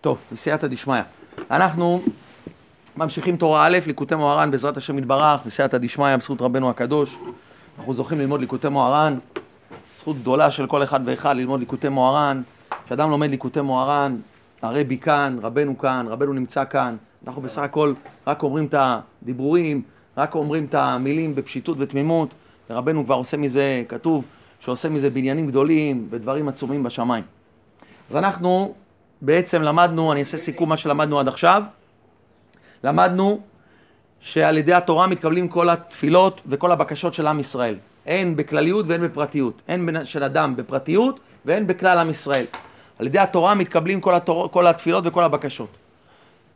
טוב, בסייעתא דשמיא. אנחנו ממשיכים תורה א', ליקוטי מוהר"ן, בעזרת השם יתברך, בסייעתא דשמיא, בזכות רבנו הקדוש. אנחנו זוכים ללמוד ליקוטי מוהר"ן, זכות גדולה של כל אחד ואחד ללמוד ליקוטי מוהר"ן. כשאדם לומד ליקוטי מוהר"ן, הרבי כאן, רבנו כאן, רבנו נמצא כאן. אנחנו בסך הכל רק אומרים את הדיבורים, רק אומרים את המילים בפשיטות ותמימות, ורבנו כבר עושה מזה, כתוב, שעושה מזה בניינים גדולים ודברים עצומים בשמיים. אז אנחנו בעצם למדנו, אני אעשה סיכום מה שלמדנו עד עכשיו. למדנו שעל ידי התורה מתקבלים כל התפילות וכל הבקשות של עם ישראל. הן בכלליות והן בפרטיות. הן של אדם בפרטיות והן בכלל עם ישראל. על ידי התורה מתקבלים כל, התור... כל התפילות וכל הבקשות.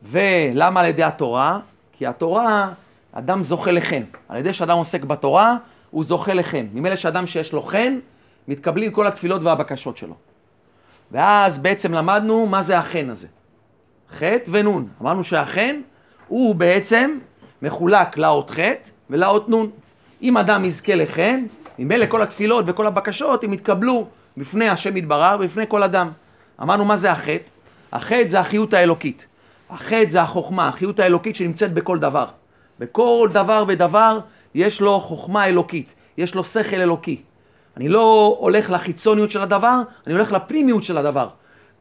ולמה על ידי התורה? כי התורה, אדם זוכה לחן. על ידי שאדם עוסק בתורה, הוא זוכה לחן. ממילא שאדם שיש לו חן, מתקבלים כל התפילות והבקשות שלו. ואז בעצם למדנו מה זה החן הזה. חטא ונון. אמרנו שהחן הוא בעצם מחולק לאות חטא ולאות נון. אם אדם יזכה לחן, ממילא כל התפילות וכל הבקשות הם יתקבלו בפני השם יתברר ובפני כל אדם. אמרנו מה זה החטא? החטא זה החיות האלוקית. החטא זה החוכמה, החיות האלוקית שנמצאת בכל דבר. בכל דבר ודבר יש לו חוכמה אלוקית, יש לו שכל אלוקי. אני לא הולך לחיצוניות של הדבר, אני הולך לפנימיות של הדבר.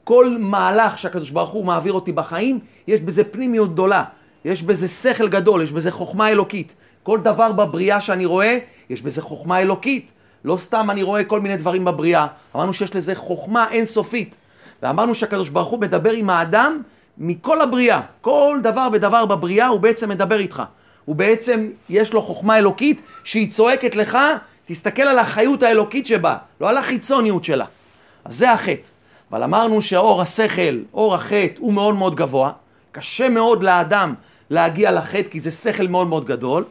כל מהלך שהקדוש ברוך הוא מעביר אותי בחיים, יש בזה פנימיות גדולה, יש בזה שכל גדול, יש בזה חוכמה אלוקית. כל דבר בבריאה שאני רואה, יש בזה חוכמה אלוקית. לא סתם אני רואה כל מיני דברים בבריאה, אמרנו שיש לזה חוכמה אינסופית. ואמרנו שהקדוש ברוך הוא מדבר עם האדם מכל הבריאה. כל דבר ודבר בבריאה הוא בעצם מדבר איתך. הוא בעצם, יש לו חוכמה אלוקית שהיא צועקת לך, תסתכל על החיות האלוקית שבה, לא על החיצוניות שלה. אז זה החטא. אבל אמרנו שאור השכל, אור החטא, הוא מאוד מאוד גבוה. קשה מאוד לאדם להגיע לחטא, כי זה שכל מאוד מאוד גדול.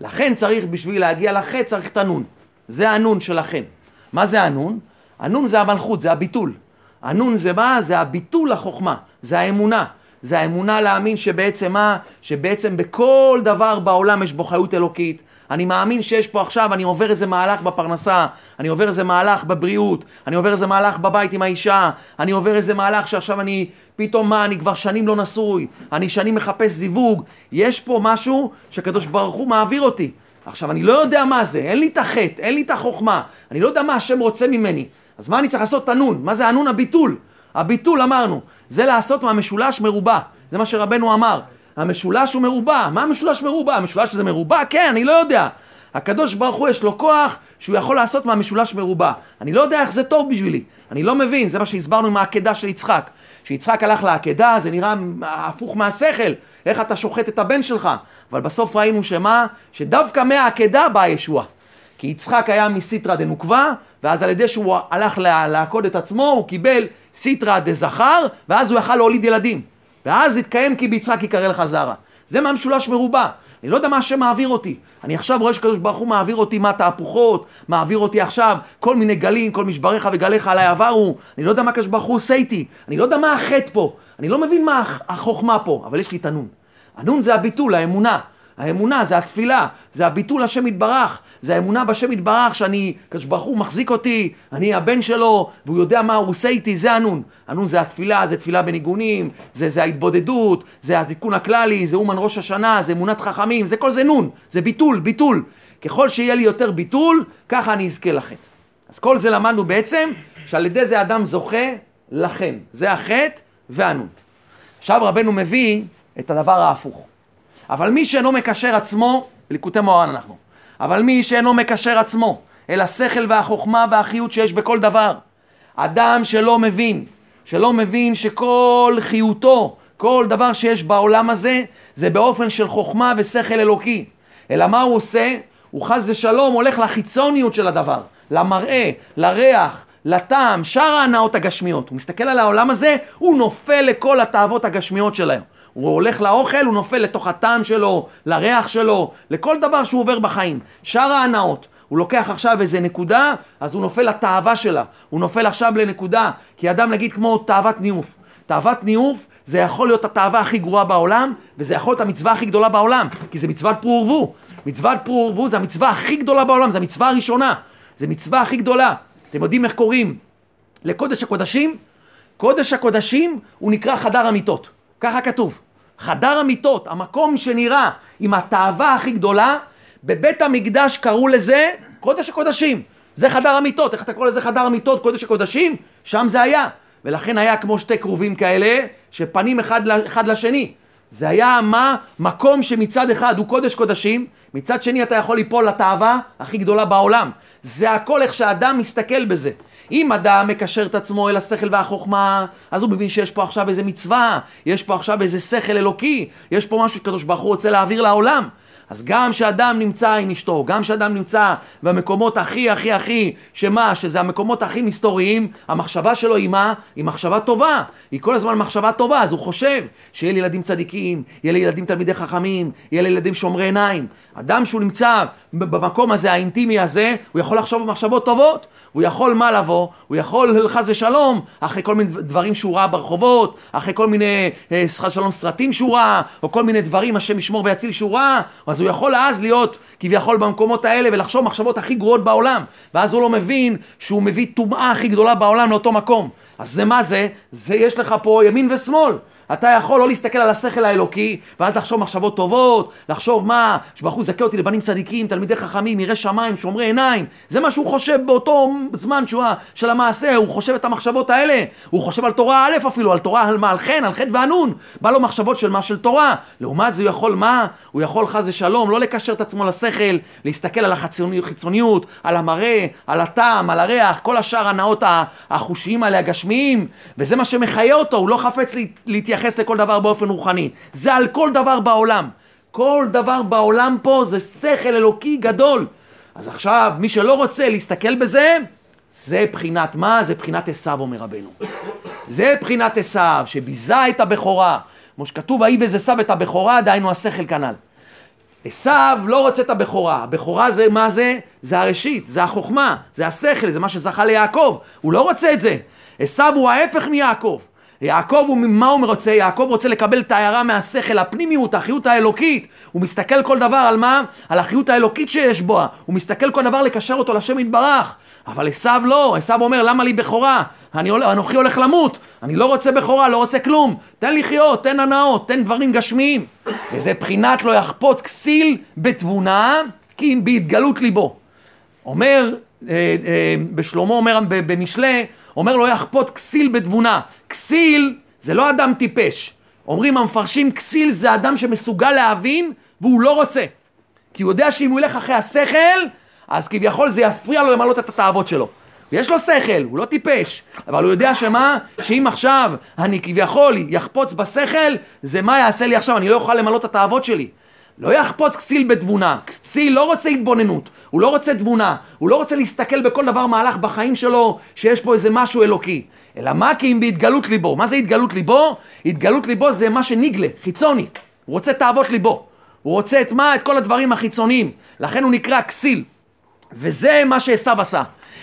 לכן צריך, בשביל להגיע לחטא, צריך את הנון. זה הנון שלכם. מה זה הנון? הנון זה המלכות, זה הביטול. הנון זה מה? זה הביטול לחוכמה, זה האמונה. זה האמונה להאמין שבעצם מה? שבעצם בכל דבר בעולם יש בו חיות אלוקית. אני מאמין שיש פה עכשיו, אני עובר איזה מהלך בפרנסה, אני עובר איזה מהלך בבריאות, אני עובר איזה מהלך בבית עם האישה, אני עובר איזה מהלך שעכשיו אני, פתאום מה, אני כבר שנים לא נשוי, אני שנים מחפש זיווג, יש פה משהו שקדוש ברוך הוא מעביר אותי. עכשיו, אני לא יודע מה זה, אין לי את החטא, אין לי את החוכמה, אני לא יודע מה השם רוצה ממני. אז מה אני צריך לעשות? הנון. מה זה הנון? הביטול. הביטול אמרנו, זה לעשות מהמשולש מרובע. זה מה שרבנו אמר. המשולש הוא מרובע. מה המשולש מרובע? המשולש זה מרובע? כן, אני לא יודע. הקדוש ברוך הוא יש לו כוח שהוא יכול לעשות מהמשולש מרובע. אני לא יודע איך זה טוב בשבילי. אני לא מבין, זה מה שהסברנו עם העקדה של יצחק. כשיצחק הלך לעקדה זה נראה הפוך מהשכל. איך אתה שוחט את הבן שלך? אבל בסוף ראינו שמה? שדווקא מהעקדה באה ישועה. כי יצחק היה מסיטרא דנוקבה, ואז על ידי שהוא הלך לעקוד את עצמו, הוא קיבל סיטרא דזכר, ואז הוא יכל להוליד ילדים. ואז התקיים כי ביצחק יקרא לך זרע. זה מהמשולש מרובע. אני לא יודע מה השם מעביר אותי. אני עכשיו רואה שקדוש ברוך הוא מעביר אותי מה תהפוכות, מעביר אותי עכשיו כל מיני גלים, כל משבריך וגליך עליי עברו. אני לא יודע מה קדוש ברוך הוא עושה איתי. אני לא יודע מה החטא פה. אני לא מבין מה החוכמה פה, אבל יש לי את הנון. הנון זה הביטול, האמונה. האמונה זה התפילה, זה הביטול השם יתברך, זה האמונה בשם יתברך שאני, קדוש ברוך הוא מחזיק אותי, אני הבן שלו, והוא יודע מה הוא עושה איתי, זה הנון. הנון זה התפילה, זה תפילה בניגונים, זה, זה ההתבודדות, זה התיקון הכללי, זה אומן ראש השנה, זה אמונת חכמים, זה כל זה נון, זה ביטול, ביטול. ככל שיהיה לי יותר ביטול, ככה אני אזכה לחטא. אז כל זה למדנו בעצם, שעל ידי זה אדם זוכה לכם. זה החטא והנון. עכשיו רבנו מביא את הדבר ההפוך. אבל מי שאינו מקשר עצמו, ליקוטי מוהר"ן אנחנו, אבל מי שאינו מקשר עצמו אל השכל והחוכמה והחיות שיש בכל דבר, אדם שלא מבין, שלא מבין שכל חיותו, כל דבר שיש בעולם הזה, זה באופן של חוכמה ושכל אלוקי. אלא מה הוא עושה? הוא חס ושלום הולך לחיצוניות של הדבר, למראה, לריח, לטעם, שאר ההנאות הגשמיות. הוא מסתכל על העולם הזה, הוא נופל לכל התאוות הגשמיות שלהם. הוא הולך לאוכל, הוא נופל לתוך הטעם שלו, לריח שלו, לכל דבר שהוא עובר בחיים. שאר ההנאות. הוא לוקח עכשיו איזה נקודה, אז הוא נופל לתאווה שלה. הוא נופל עכשיו לנקודה, כי אדם נגיד כמו תאוות ניאוף. תאוות ניאוף זה יכול להיות התאווה הכי גרועה בעולם, וזה יכול להיות המצווה הכי גדולה בעולם, כי זה מצוות פרו ורבו. מצוות פרו ורבו זה המצווה הכי גדולה בעולם, זה המצווה הראשונה. זה מצווה הכי גדולה. אתם יודעים איך קוראים לקודש הקודשים? קודש הקודשים הוא נקרא חדר המיטות. ככה כתוב. חדר המיטות, המקום שנראה עם התאווה הכי גדולה, בבית המקדש קראו לזה קודש הקודשים. זה חדר המיטות, איך אתה קורא לזה חדר המיטות, קודש הקודשים? שם זה היה. ולכן היה כמו שתי כרובים כאלה, שפנים אחד, אחד לשני. זה היה מה? מקום שמצד אחד הוא קודש קודשים, מצד שני אתה יכול ליפול לתאווה הכי גדולה בעולם. זה הכל איך שאדם מסתכל בזה. אם אדם מקשר את עצמו אל השכל והחוכמה, אז הוא מבין שיש פה עכשיו איזה מצווה, יש פה עכשיו איזה שכל אלוקי, יש פה משהו שקדוש ברוך הוא רוצה להעביר לעולם. אז גם כשאדם נמצא עם אשתו, גם כשאדם נמצא במקומות הכי הכי הכי, שמה, שזה המקומות הכי מסתוריים, המחשבה שלו היא מה? היא מחשבה טובה. היא כל הזמן מחשבה טובה, אז הוא חושב שיהיה לי ילדים צדיקים, יהיה לי ילדים תלמידי חכמים, יהיה לי ילדים שומרי עיניים. אדם שהוא נמצא במקום הזה, האינטימי הזה, הוא יכול לחשוב במחשבות טובות. הוא יכול מה לבוא? הוא יכול חס ושלום, אחרי כל מיני דברים שהוא ראה ברחובות, אחרי כל מיני, אה, חס ושלום, סרטים שהוא ראה, או כל מיני דברים, השם ישמור ויציל שהוא ראה, אז הוא יכול אז להיות כביכול במקומות האלה ולחשוב מחשבות הכי גרועות בעולם. ואז הוא לא מבין שהוא מביא טומאה הכי גדולה בעולם לאותו מקום. אז זה מה זה? זה יש לך פה ימין ושמאל. אתה יכול לא להסתכל על השכל האלוקי, ואז לחשוב מחשבות טובות, לחשוב מה, שברוך הוא יזכה אותי לבנים צדיקים, תלמידי חכמים, יראי שמיים, שומרי עיניים. זה מה שהוא חושב באותו זמן שהוא, של המעשה, הוא חושב את המחשבות האלה. הוא חושב על תורה א' אפילו, על תורה על מה, על חן, על חטא והנון. בא לו מחשבות של מה? של תורה. לעומת זה הוא יכול מה? הוא יכול חס ושלום לא לקשר את עצמו לשכל, להסתכל על החיצוניות, על המראה, על הטעם, על הריח, כל השאר הנאות החושיים האלה, הגשמיים, וזה מה שמחיה אותו, הוא לא חפץ להתייחס. מתייחס לכל דבר באופן רוחני. זה על כל דבר בעולם. כל דבר בעולם פה זה שכל אלוקי גדול. אז עכשיו, מי שלא רוצה להסתכל בזה, זה בחינת מה? זה בחינת עשיו, אומר רבנו. זה בחינת עשיו, שביזה את הבכורה. כמו שכתוב, ויהי וזה עשיו את הבכורה, דהיינו השכל כנ"ל. עשיו לא רוצה את הבכורה, הבכורה זה מה זה? זה הראשית, זה החוכמה, זה השכל, זה מה שזכה ליעקב, הוא לא רוצה את זה. עשיו הוא ההפך מיעקב. יעקב, הוא, מה הוא רוצה? יעקב רוצה לקבל את ההערה מהשכל, הפנימיות, החיות האלוקית. הוא מסתכל כל דבר על מה? על החיות האלוקית שיש בו. הוא מסתכל כל דבר לקשר אותו לשם יתברך. אבל עשו לא, עשו אומר, למה לי בכורה? אני אנוכי הולך למות, אני לא רוצה בכורה, לא רוצה כלום. תן לחיות, תן הנאות, תן דברים גשמיים. וזה בחינת לא יחפוץ כסיל בתבונה, כי אם בהתגלות ליבו. אומר, בשלמה אומר במשלי, אומר לו יחפות כסיל בתבונה. כסיל זה לא אדם טיפש. אומרים המפרשים כסיל זה אדם שמסוגל להבין והוא לא רוצה. כי הוא יודע שאם הוא ילך אחרי השכל, אז כביכול זה יפריע לו למלות את התאוות שלו. יש לו שכל, הוא לא טיפש, אבל הוא יודע שמה? שאם עכשיו אני כביכול יחפוץ בשכל, זה מה יעשה לי עכשיו, אני לא אוכל למלות את התאוות שלי. לא יחפוץ כסיל בתבונה. כסיל לא רוצה התבוננות, הוא לא רוצה תבונה, הוא לא רוצה להסתכל בכל דבר מהלך בחיים שלו שיש פה איזה משהו אלוקי. אלא מה כי אם בהתגלות ליבו. מה זה התגלות ליבו? התגלות ליבו זה מה שניגלה, חיצוני. הוא רוצה תאוות ליבו. הוא רוצה את מה? את כל הדברים החיצוניים. לכן הוא נקרא כסיל. וזה מה שעשו עשה.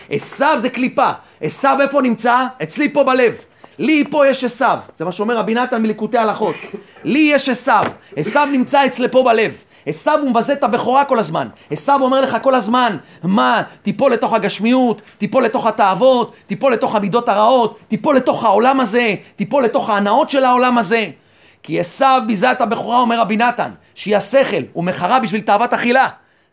עשו זה קליפה. עשו איפה נמצא? אצלי פה בלב. לי פה יש עשו, זה מה שאומר רבי נתן מליקוטי הלכות. לי יש עשו, עשו נמצא אצלי פה בלב. עשו הוא מבזה את הבכורה כל הזמן. עשו אומר לך כל הזמן, מה, תיפול לתוך הגשמיות, תיפול לתוך התאוות, תיפול לתוך המידות הרעות, תיפול לתוך העולם הזה, תיפול לתוך ההנאות של העולם הזה. כי עשו ביזה את הבכורה, אומר רבי נתן, שהיא השכל, הוא מכרה בשביל תאוות אכילה.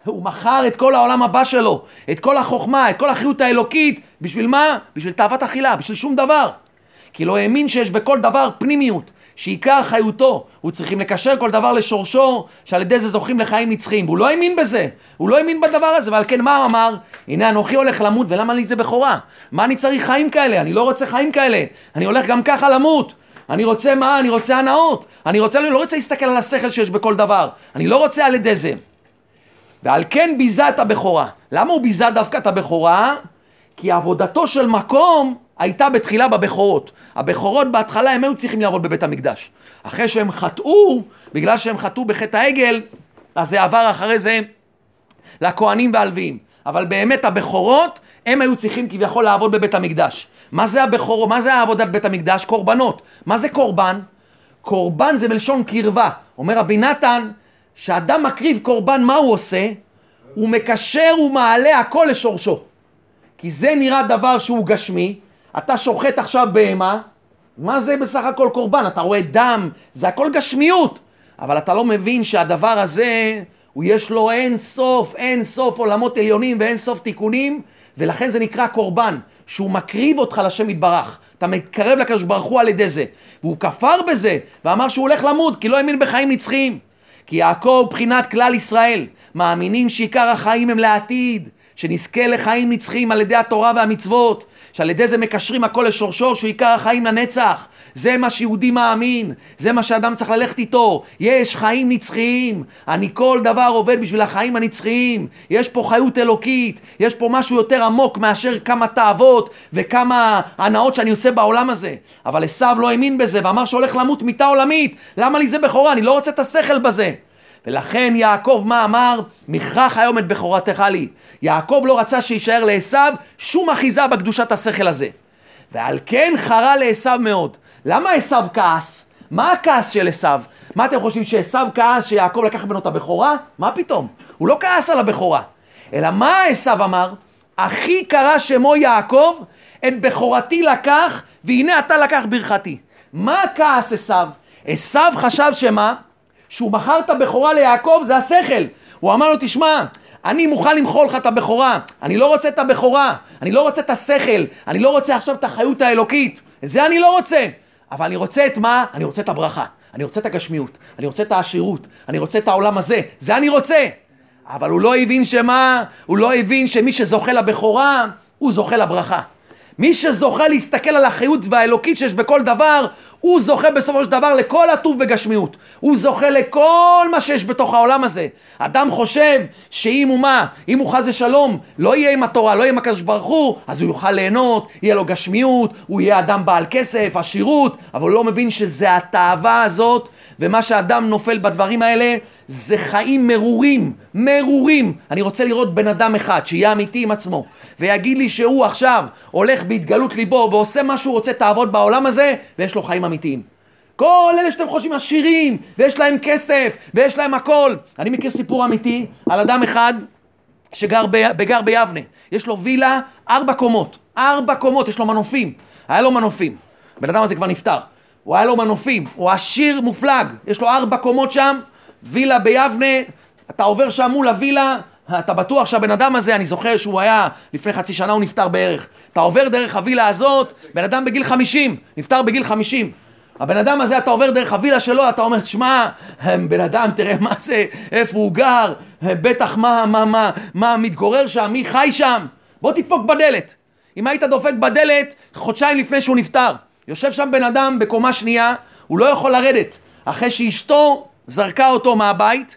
הוא מכר את כל העולם הבא שלו, את כל החוכמה, את כל החיות האלוקית, בשביל מה? בשביל תאוות אכילה, בשביל שום דבר. כי לא האמין שיש בכל דבר פנימיות, שעיקר חיותו, הוא צריכים לקשר כל דבר לשורשו, שעל ידי זה זוכים לחיים נצחיים. והוא לא האמין בזה, הוא לא האמין בדבר הזה, ועל כן מה הוא אמר? הנה אנוכי הולך למות, ולמה לי זה בכורה? מה אני צריך חיים כאלה? אני לא רוצה חיים כאלה, אני הולך גם ככה למות. אני רוצה מה? אני רוצה הנאות. אני רוצה, לא רוצה להסתכל על השכל שיש בכל דבר. אני לא רוצה על ידי זה. ועל כן ביזה את הבכורה. למה הוא ביזה דווקא את הבכורה? כי עבודתו של מקום הייתה בתחילה בבכורות. הבכורות בהתחלה הם היו צריכים לעבוד בבית המקדש. אחרי שהם חטאו, בגלל שהם חטאו בחטא העגל, אז זה עבר אחרי זה לכהנים והלוויים. אבל באמת הבכורות, הם היו צריכים כביכול לעבוד בבית המקדש. מה זה הבכורות? מה זה העבודת בית המקדש? קורבנות. מה זה קורבן? קורבן זה מלשון קרבה. אומר רבי נתן, שאדם מקריב קורבן, מה הוא עושה? הוא מקשר ומעלה הכל לשורשו. כי זה נראה דבר שהוא גשמי, אתה שוחט עכשיו בהמה, מה זה בסך הכל קורבן? אתה רואה דם, זה הכל גשמיות. אבל אתה לא מבין שהדבר הזה, הוא יש לו אין סוף, אין סוף עולמות עליונים ואין סוף תיקונים, ולכן זה נקרא קורבן, שהוא מקריב אותך לשם יתברך. אתה מתקרב לקדוש ברוך הוא על ידי זה. והוא כפר בזה, ואמר שהוא הולך למות, כי לא האמין בחיים נצחיים. כי יעקב, בחינת כלל ישראל, מאמינים שעיקר החיים הם לעתיד, שנזכה לחיים נצחיים על ידי התורה והמצוות, שעל ידי זה מקשרים הכל לשורשו, שהוא עיקר החיים לנצח. זה מה שיהודי מאמין, זה מה שאדם צריך ללכת איתו. יש חיים נצחיים, אני כל דבר עובד בשביל החיים הנצחיים. יש פה חיות אלוקית, יש פה משהו יותר עמוק מאשר כמה תאוות וכמה הנאות שאני עושה בעולם הזה. אבל עשו לא האמין בזה ואמר שהולך למות מיתה עולמית. למה לי זה בכורה? אני לא רוצה את השכל בזה. ולכן יעקב מה אמר? מכרח היום את בכורתך לי. יעקב לא רצה שיישאר לעשו שום אחיזה בקדושת השכל הזה. ועל כן חרה לעשו מאוד. למה עשו כעס? מה הכעס של עשו? מה אתם חושבים, שעשו כעס שיעקב לקח ממנו את הבכורה? מה פתאום? הוא לא כעס על הבכורה. אלא מה עשו אמר? אחי קרא שמו יעקב, את בכורתי לקח, והנה אתה לקח ברכתי. מה כעס עשו? עשו חשב שמה? שהוא מכר את הבכורה ליעקב זה השכל. הוא אמר לו, תשמע, אני מוכן למחול לך את הבכורה, אני לא רוצה את הבכורה, אני לא רוצה את השכל, אני לא רוצה עכשיו את החיות האלוקית, את זה אני לא רוצה. אבל אני רוצה את מה? אני רוצה את הברכה, אני רוצה את הגשמיות, אני רוצה את העשירות, אני רוצה את העולם הזה, זה אני רוצה. אבל הוא לא הבין שמה? הוא לא הבין שמי שזוכה לבכורה, הוא זוכה לברכה. מי שזוכה להסתכל על החיות והאלוקית שיש בכל דבר, הוא זוכה בסופו של דבר לכל הטוב בגשמיות. הוא זוכה לכל מה שיש בתוך העולם הזה. אדם חושב שאם הוא מה, אם הוא חס ושלום לא יהיה עם התורה, לא יהיה עם הקדוש ברוך הוא, אז הוא יוכל ליהנות, יהיה לו גשמיות, הוא יהיה אדם בעל כסף, עשירות, אבל הוא לא מבין שזה התאווה הזאת, ומה שאדם נופל בדברים האלה זה חיים מרורים, מרורים. אני רוצה לראות בן אדם אחד שיהיה אמיתי עם עצמו, ויגיד לי שהוא עכשיו הולך בהתגלות ליבו ועושה מה שהוא רוצה תעבוד בעולם הזה, ויש לו חיים אמיתיים. כל אלה שאתם חושבים עשירים, ויש להם כסף, ויש להם הכל. אני מכיר סיפור אמיתי על אדם אחד שגר ב, בגר ביבנה. יש לו וילה, ארבע קומות. ארבע קומות, יש לו מנופים. היה לו מנופים. בן אדם הזה כבר נפטר. הוא היה לו מנופים, הוא עשיר מופלג. יש לו ארבע קומות שם, וילה ביבנה, אתה עובר שם מול הווילה, אתה בטוח שהבן אדם הזה, אני זוכר שהוא היה, לפני חצי שנה הוא נפטר בערך. אתה עובר דרך הווילה הזאת, בן אדם בגיל 50, נפטר בגיל 50. הבן אדם הזה, אתה עובר דרך הווילה שלו, אתה אומר, שמע, בן אדם, תראה מה זה, איפה הוא גר, בטח מה, מה, מה, מה מתגורר שם, מי חי שם. בוא תדפוק בדלת. אם היית דופק בדלת חודשיים לפני שהוא נפטר, יושב שם בן אדם בקומה שנייה, הוא לא יכול לרדת. אחרי שאשתו זרקה אותו מהבית,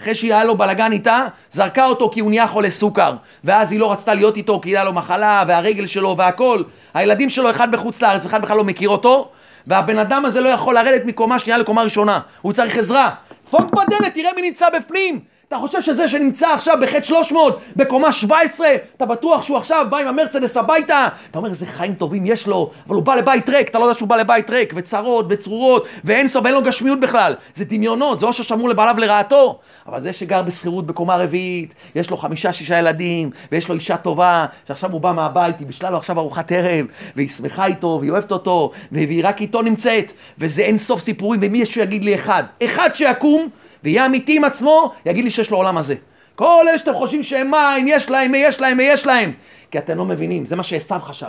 אחרי שהיה לו בלאגן איתה, זרקה אותו כי הוא נהיה חולה סוכר. ואז היא לא רצתה להיות איתו כי היה לו מחלה, והרגל שלו והכל. הילדים שלו, אחד בחוץ לארץ ואחד בכלל לא מכיר אותו, והבן אדם הזה לא יכול לרדת מקומה שנייה לקומה ראשונה. הוא צריך עזרה. דפוק בדלת, תראה מי נמצא בפנים. אתה חושב שזה שנמצא עכשיו בחטא 300, בקומה 17, אתה בטוח שהוא עכשיו בא עם המרצדס הביתה? אתה אומר, איזה חיים טובים יש לו, אבל הוא בא לבית ריק, אתה לא יודע שהוא בא לבית ריק, וצרות, וצרורות, ואין סוף, אין לו גשמיות בכלל. זה דמיונות, זה או ששמעו לבעליו לרעתו. אבל זה שגר בשכירות בקומה רביעית, יש לו חמישה, שישה ילדים, ויש לו אישה טובה, שעכשיו הוא בא מהבית, היא בשלה לו עכשיו ארוחת ערב, והיא שמחה איתו, והיא אוהבת אותו, והיא רק איתו נמצאת, וזה אין סוף סיפורים, ומי יש שיגיד לי אחד? אחד שיקום, ויהיה אמיתי עם עצמו, יגיד לי שיש לו עולם הזה. כל אלה שאתם חושבים שהם מה, אם יש להם, יש להם, יש להם. כי אתם לא מבינים, זה מה שעשו חשב.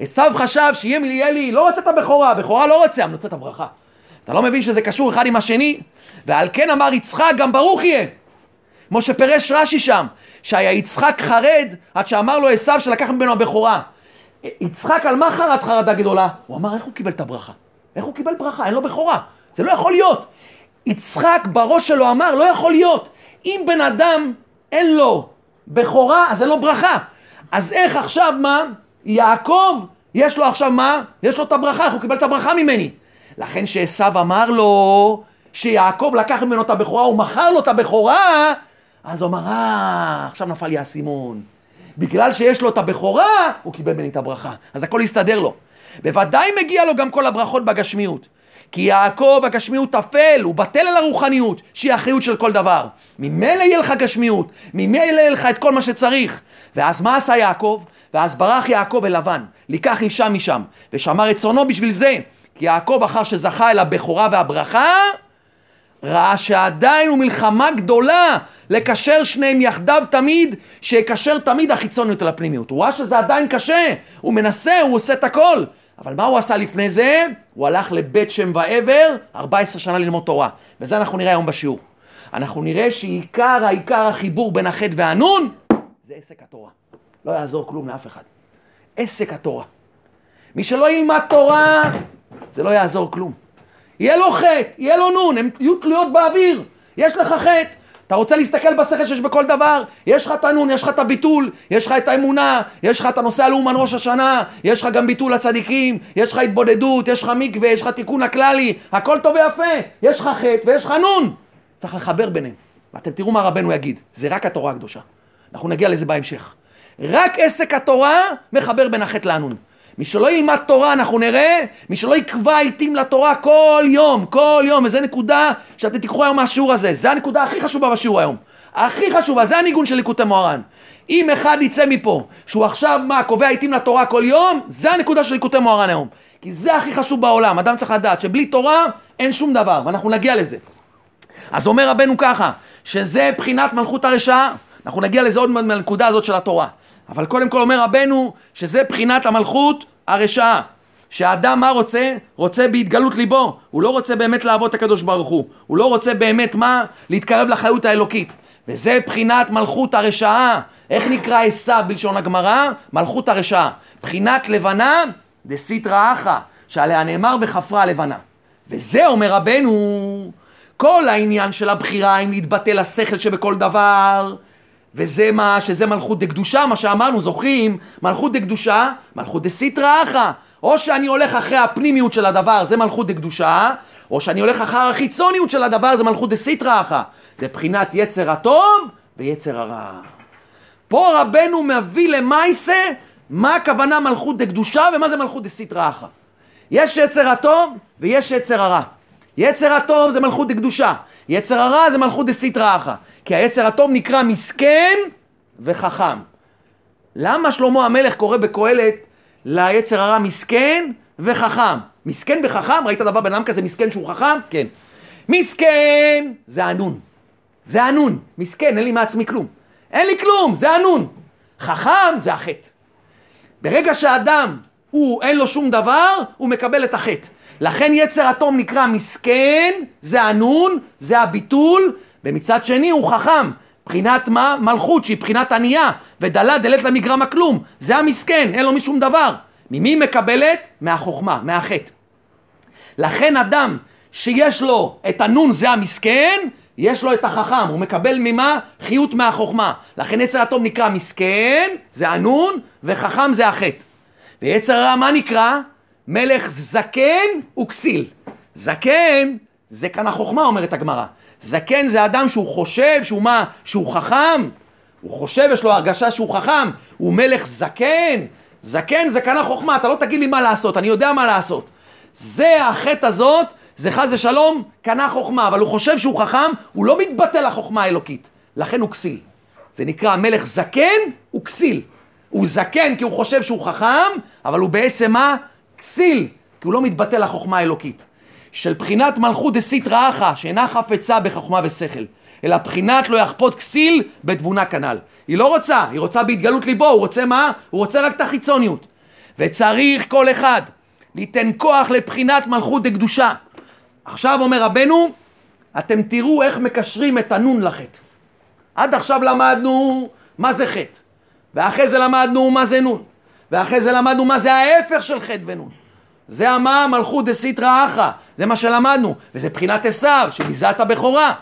עשו חשב שיהיה לי, לא רוצה את הבכורה, הבכורה לא רוצה, אני רוצה את הברכה. אתה לא מבין שזה קשור אחד עם השני? ועל כן אמר יצחק, גם ברוך יהיה. כמו שפירש רש"י שם, שהיה יצחק חרד עד שאמר לו עשו שלקח ממנו הבכורה. יצחק על מה חרד חרדה גדולה? הוא אמר, איך הוא קיבל את הברכה? איך הוא קיבל ברכה? אין לו בכורה. זה לא יכול להיות. יצחק בראש שלו אמר, לא יכול להיות. אם בן אדם אין לו בכורה, אז אין לו ברכה. אז איך עכשיו מה? יעקב, יש לו עכשיו מה? יש לו את הברכה, איך הוא קיבל את הברכה ממני. לכן שעשו אמר לו שיעקב לקח ממנו את הבכורה, הוא מכר לו את הבכורה, אז הוא אמר, אה, עכשיו נפל לי האסימון. בגלל שיש לו את הבכורה, הוא קיבל ממני את הברכה. אז הכל יסתדר לו. בוודאי מגיע לו גם כל הברכות בגשמיות. כי יעקב הגשמיות טפל, הוא בטל על הרוחניות, שהיא האחריות של כל דבר. ממילא יהיה לך גשמיות, ממילא יהיה לך את כל מה שצריך. ואז מה עשה יעקב? ואז ברח יעקב אל לבן, לקח אישה משם, ושמר רצונו בשביל זה, כי יעקב אחר שזכה אל הבכורה והברכה, ראה שעדיין הוא מלחמה גדולה לקשר שניהם יחדיו תמיד, שיקשר תמיד החיצוניות אל הפנימיות. הוא ראה שזה עדיין קשה, הוא מנסה, הוא עושה את הכל. אבל מה הוא עשה לפני זה? הוא הלך לבית שם ועבר, 14 שנה ללמוד תורה. וזה אנחנו נראה היום בשיעור. אנחנו נראה שעיקר העיקר החיבור בין החטא והנון זה עסק התורה. לא יעזור כלום לאף אחד. עסק התורה. מי שלא ילמד תורה, זה לא יעזור כלום. יהיה לו חטא, יהיה לו נון, הן יהיו תלויות באוויר. יש לך חטא, אתה רוצה להסתכל בשכל שיש בכל דבר, יש לך את הנון, יש לך את הביטול, יש לך את האמונה, יש לך את הנושא הלאומן ראש השנה, יש לך גם ביטול לצדיקים, יש לך התבודדות, יש לך מקווה, יש לך תיקון הכללי, הכל טוב ויפה, יש לך חטא ויש לך נון. צריך לחבר ביניהם. ואתם תראו מה רבנו יגיד, זה רק התורה הקדושה. אנחנו נגיע לזה בהמשך. רק עסק התורה מחבר בין החטא לנון. מי שלא ילמד תורה, אנחנו נראה, מי שלא יקבע עיתים לתורה כל יום, כל יום, וזו נקודה שאתם תיקחו היום מהשיעור הזה, זו הנקודה הכי חשובה בשיעור היום. הכי חשובה, זה הניגון של ליקוטי מוהר"ן. אם אחד יצא מפה, שהוא עכשיו מה, קובע עיתים לתורה כל יום, זה הנקודה של ליקוטי מוהר"ן היום. כי זה הכי חשוב בעולם, אדם צריך לדעת שבלי תורה אין שום דבר, ואנחנו נגיע לזה. אז אומר רבנו ככה, שזה בחינת מלכות הרשעה, אנחנו נגיע לזה עוד מהנקודה הזאת של התורה. אבל קודם כל אומר רבנו שזה בחינת המלכות הרשעה. שהאדם מה רוצה? רוצה בהתגלות ליבו. הוא לא רוצה באמת לעבוד את הקדוש ברוך הוא. הוא לא רוצה באמת מה? להתקרב לחיות האלוקית. וזה בחינת מלכות הרשעה. איך נקרא עשיו בלשון הגמרא? מלכות הרשעה. בחינת לבנה דסיטרא אחא, שעליה נאמר וחפרה לבנה. וזה אומר רבנו, כל העניין של הבחירה אם להתבטל השכל שבכל דבר, וזה מה, שזה מלכות דקדושה, מה שאמרנו, זוכרים? מלכות דקדושה, מלכות דסיטרא אחא. או שאני הולך אחרי הפנימיות של הדבר, זה מלכות דקדושה, או שאני הולך אחר החיצוניות של הדבר, זה מלכות דסיטרא אחא. זה בחינת יצר הטוב ויצר הרע. פה רבנו מביא למעשה מה הכוונה מלכות דקדושה ומה זה מלכות דסיטרא אחא. יש יצר הטוב ויש יצר הרע. יצר הטוב זה מלכות דקדושה, יצר הרע זה מלכות דסיטרא אחא. כי היצר הטוב נקרא מסכן וחכם. למה שלמה המלך קורא בקהלת ליצר הרע מסכן וחכם? מסכן וחכם? ראית דבר בן אדם כזה מסכן שהוא חכם? כן. מסכן זה הנון. זה הנון. מסכן, אין לי מעצמי כלום. אין לי כלום, זה הנון. חכם זה החטא. ברגע שאדם, הוא אין לו שום דבר, הוא מקבל את החטא. לכן יצר אטום נקרא מסכן, זה הנון, זה הביטול, ומצד שני הוא חכם. בחינת מה? מלכות, שהיא בחינת ענייה, ודלה דלת למגרמה כלום. זה המסכן, אין לו משום דבר. ממי מקבלת? מהחוכמה, מהחטא. לכן אדם שיש לו את הנון זה המסכן, יש לו את החכם, הוא מקבל ממה? חיות מהחוכמה. לכן יצר אטום נקרא מסכן, זה הנון, וחכם זה החטא. ויצר הרע מה נקרא? מלך זקן וכסיל. זקן זה כאן החוכמה, אומרת הגמרא. זקן זה אדם שהוא חושב שהוא מה? שהוא חכם. הוא חושב, יש לו הרגשה שהוא חכם. הוא מלך זקן. זקן זה כאן החוכמה, אתה לא תגיד לי מה לעשות, אני יודע מה לעשות. זה החטא הזאת, זה חס ושלום, קנה חוכמה, אבל הוא חושב שהוא חכם, הוא לא מתבטא לחוכמה האלוקית. לכן הוא כסיל. זה נקרא מלך זקן וכסיל. הוא זקן כי הוא חושב שהוא חכם, אבל הוא בעצם מה? כסיל, כי הוא לא מתבטא לחוכמה האלוקית. של בחינת מלכות דסיטרא אחא, שאינה חפצה בחוכמה ושכל, אלא בחינת לא יחפות כסיל בתבונה כנ"ל. היא לא רוצה, היא רוצה בהתגלות ליבו, הוא רוצה מה? הוא רוצה רק את החיצוניות. וצריך כל אחד ליתן כוח לבחינת מלכות דקדושה. עכשיו אומר רבנו, אתם תראו איך מקשרים את הנון לחטא. עד עכשיו למדנו מה זה חטא, ואחרי זה למדנו מה זה נון. ואחרי זה למדנו מה זה ההפך של חטא ונון. זה המה מלכות דסיטרא אחא, זה מה שלמדנו, וזה בחינת עשיו, שביזה את הבכורה.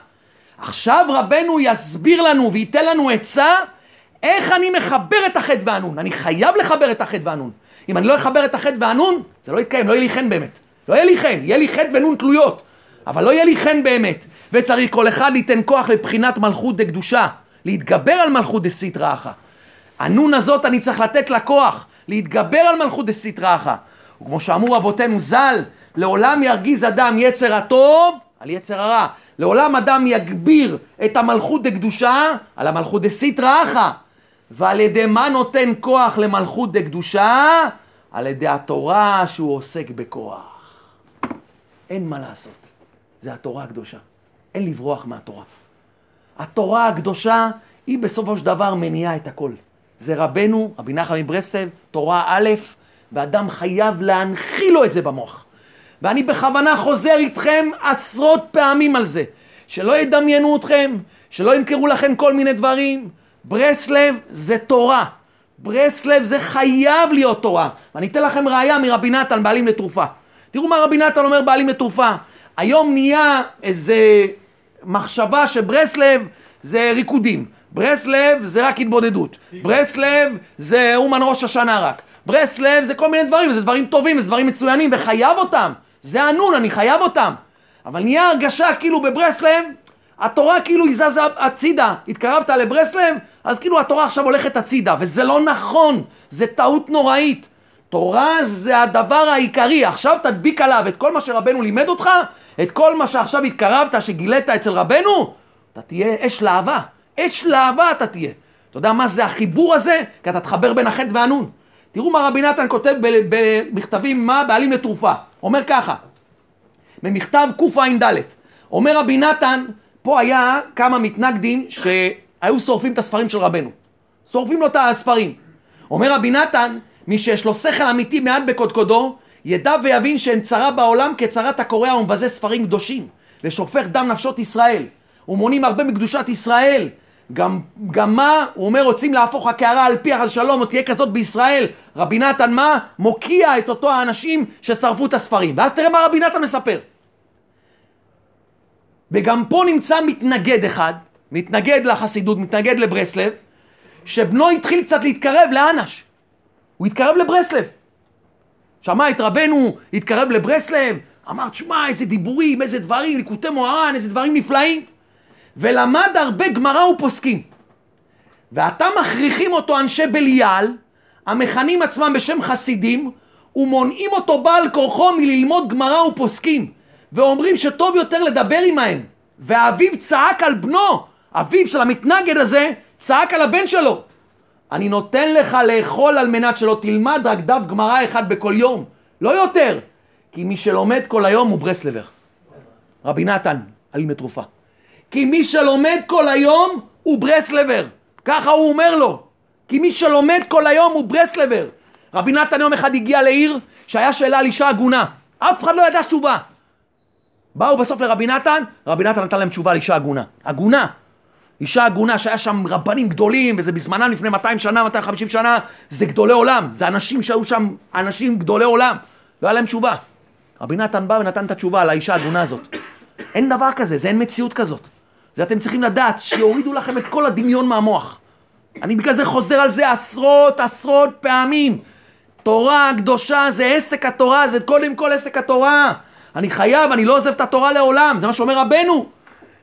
עכשיו רבנו יסביר לנו וייתן לנו עצה איך אני מחבר את החטא והנון. אני חייב לחבר את החטא והנון. אם אני לא אחבר את החטא והנון, זה לא יתקיים, לא יהיה לי חן באמת. לא יהיה לי חן, יהיה לי חטא ונון תלויות, אבל לא יהיה לי חן באמת. וצריך כל אחד ליתן כוח לבחינת מלכות דקדושה, להתגבר על מלכות דסיטרא אחא. הנון הזאת אני צריך לתת לה כוח. להתגבר על מלכות דסיטרא אחא. וכמו שאמרו רבותינו ז"ל, לעולם ירגיז אדם יצר הטוב על יצר הרע. לעולם אדם יגביר את המלכות דקדושה על המלכות דסיטרא אחא. ועל ידי מה נותן כוח למלכות דקדושה? על ידי התורה שהוא עוסק בכוח. אין מה לעשות. זה התורה הקדושה. אין לברוח מהתורה. התורה הקדושה היא בסופו של דבר מניעה את הכל. זה רבנו, רבי נחם מברסלב, תורה א', ואדם חייב להנחיל לו את זה במוח. ואני בכוונה חוזר איתכם עשרות פעמים על זה. שלא ידמיינו אתכם, שלא ימכרו לכם כל מיני דברים. ברסלב זה תורה. ברסלב זה חייב להיות תורה. ואני אתן לכם ראייה מרבי נתן, בעלים לתרופה. תראו מה רבי נתן אומר בעלים לתרופה. היום נהיה איזה מחשבה שברסלב זה ריקודים. ברסלב זה רק התבודדות. ברסלב זה אומן ראש השנה רק. ברסלב זה כל מיני דברים, וזה דברים טובים, וזה דברים מצוינים, וחייב אותם. זה הנון, אני חייב אותם. אבל נהיה הרגשה כאילו בברסלב, התורה כאילו היא זזה הצידה. התקרבת לברסלב, אז כאילו התורה עכשיו הולכת הצידה, וזה לא נכון, זה טעות נוראית. תורה זה הדבר העיקרי, עכשיו תדביק עליו את כל מה שרבנו לימד אותך, את כל מה שעכשיו התקרבת, שגילית אצל רבנו, אתה תהיה אש להבה. אש להבה אתה תהיה. אתה יודע מה זה החיבור הזה? כי אתה תחבר בין החטא והנון. תראו מה רבי נתן כותב במכתבים מה בעלים לתרופה. אומר ככה, במכתב קע"ד, אומר רבי נתן, פה היה כמה מתנגדים שהיו שורפים את הספרים של רבנו. שורפים לו את הספרים. אומר רבי נתן, מי שיש לו שכל אמיתי מעט בקודקודו, ידע ויבין שאין צרה בעולם כצרת הקורע ומבזה ספרים קדושים, ושופך דם נפשות ישראל, ומונים הרבה מקדושת ישראל. גם, גם מה, הוא אומר, רוצים להפוך הקערה על פי השלום, או תהיה כזאת בישראל. רבי נתן מה? מוקיע את אותו האנשים ששרפו את הספרים. ואז תראה מה רבי נתן מספר. וגם פה נמצא מתנגד אחד, מתנגד לחסידות, מתנגד לברסלב, שבנו התחיל קצת להתקרב לאנש. הוא התקרב לברסלב. שמע את רבנו, התקרב לברסלב, אמר, תשמע, איזה דיבורים, איזה דברים, ליקוטי מוהר"ן, איזה דברים נפלאים. ולמד הרבה גמרא ופוסקים. ועתה מכריחים אותו אנשי בליעל, המכנים עצמם בשם חסידים, ומונעים אותו בעל כורחו מללמוד גמרא ופוסקים, ואומרים שטוב יותר לדבר עמהם. ואביו צעק על בנו, אביו של המתנגד הזה, צעק על הבן שלו. אני נותן לך לאכול על מנת שלא תלמד רק דף גמרא אחד בכל יום, לא יותר. כי מי שלומד כל היום הוא ברסלבר. רבי נתן, עלים לתרופה. כי מי שלומד כל היום הוא ברסלבר. ככה הוא אומר לו. כי מי שלומד כל היום הוא ברסלבר. רבי נתן יום אחד הגיע לעיר שהיה שאלה על אישה עגונה. אף אחד לא ידע תשובה. באו בסוף לרבי נתן, רבי נתן נתן להם תשובה על אישה עגונה. עגונה. אישה עגונה שהיה שם רבנים גדולים, וזה בזמנם לפני 200 שנה, 250 שנה, זה גדולי עולם. זה אנשים שהיו שם, אנשים גדולי עולם. לא היה להם תשובה. רבי נתן בא ונתן את התשובה על האישה העגונה הזאת. אין דבר כזה, זה אין מציאות כזאת. זה אתם צריכים לדעת, שיורידו לכם את כל הדמיון מהמוח. אני בגלל זה חוזר על זה עשרות עשרות פעמים. תורה קדושה זה עסק התורה, זה קודם כל עסק התורה. אני חייב, אני לא עוזב את התורה לעולם, זה מה שאומר רבנו.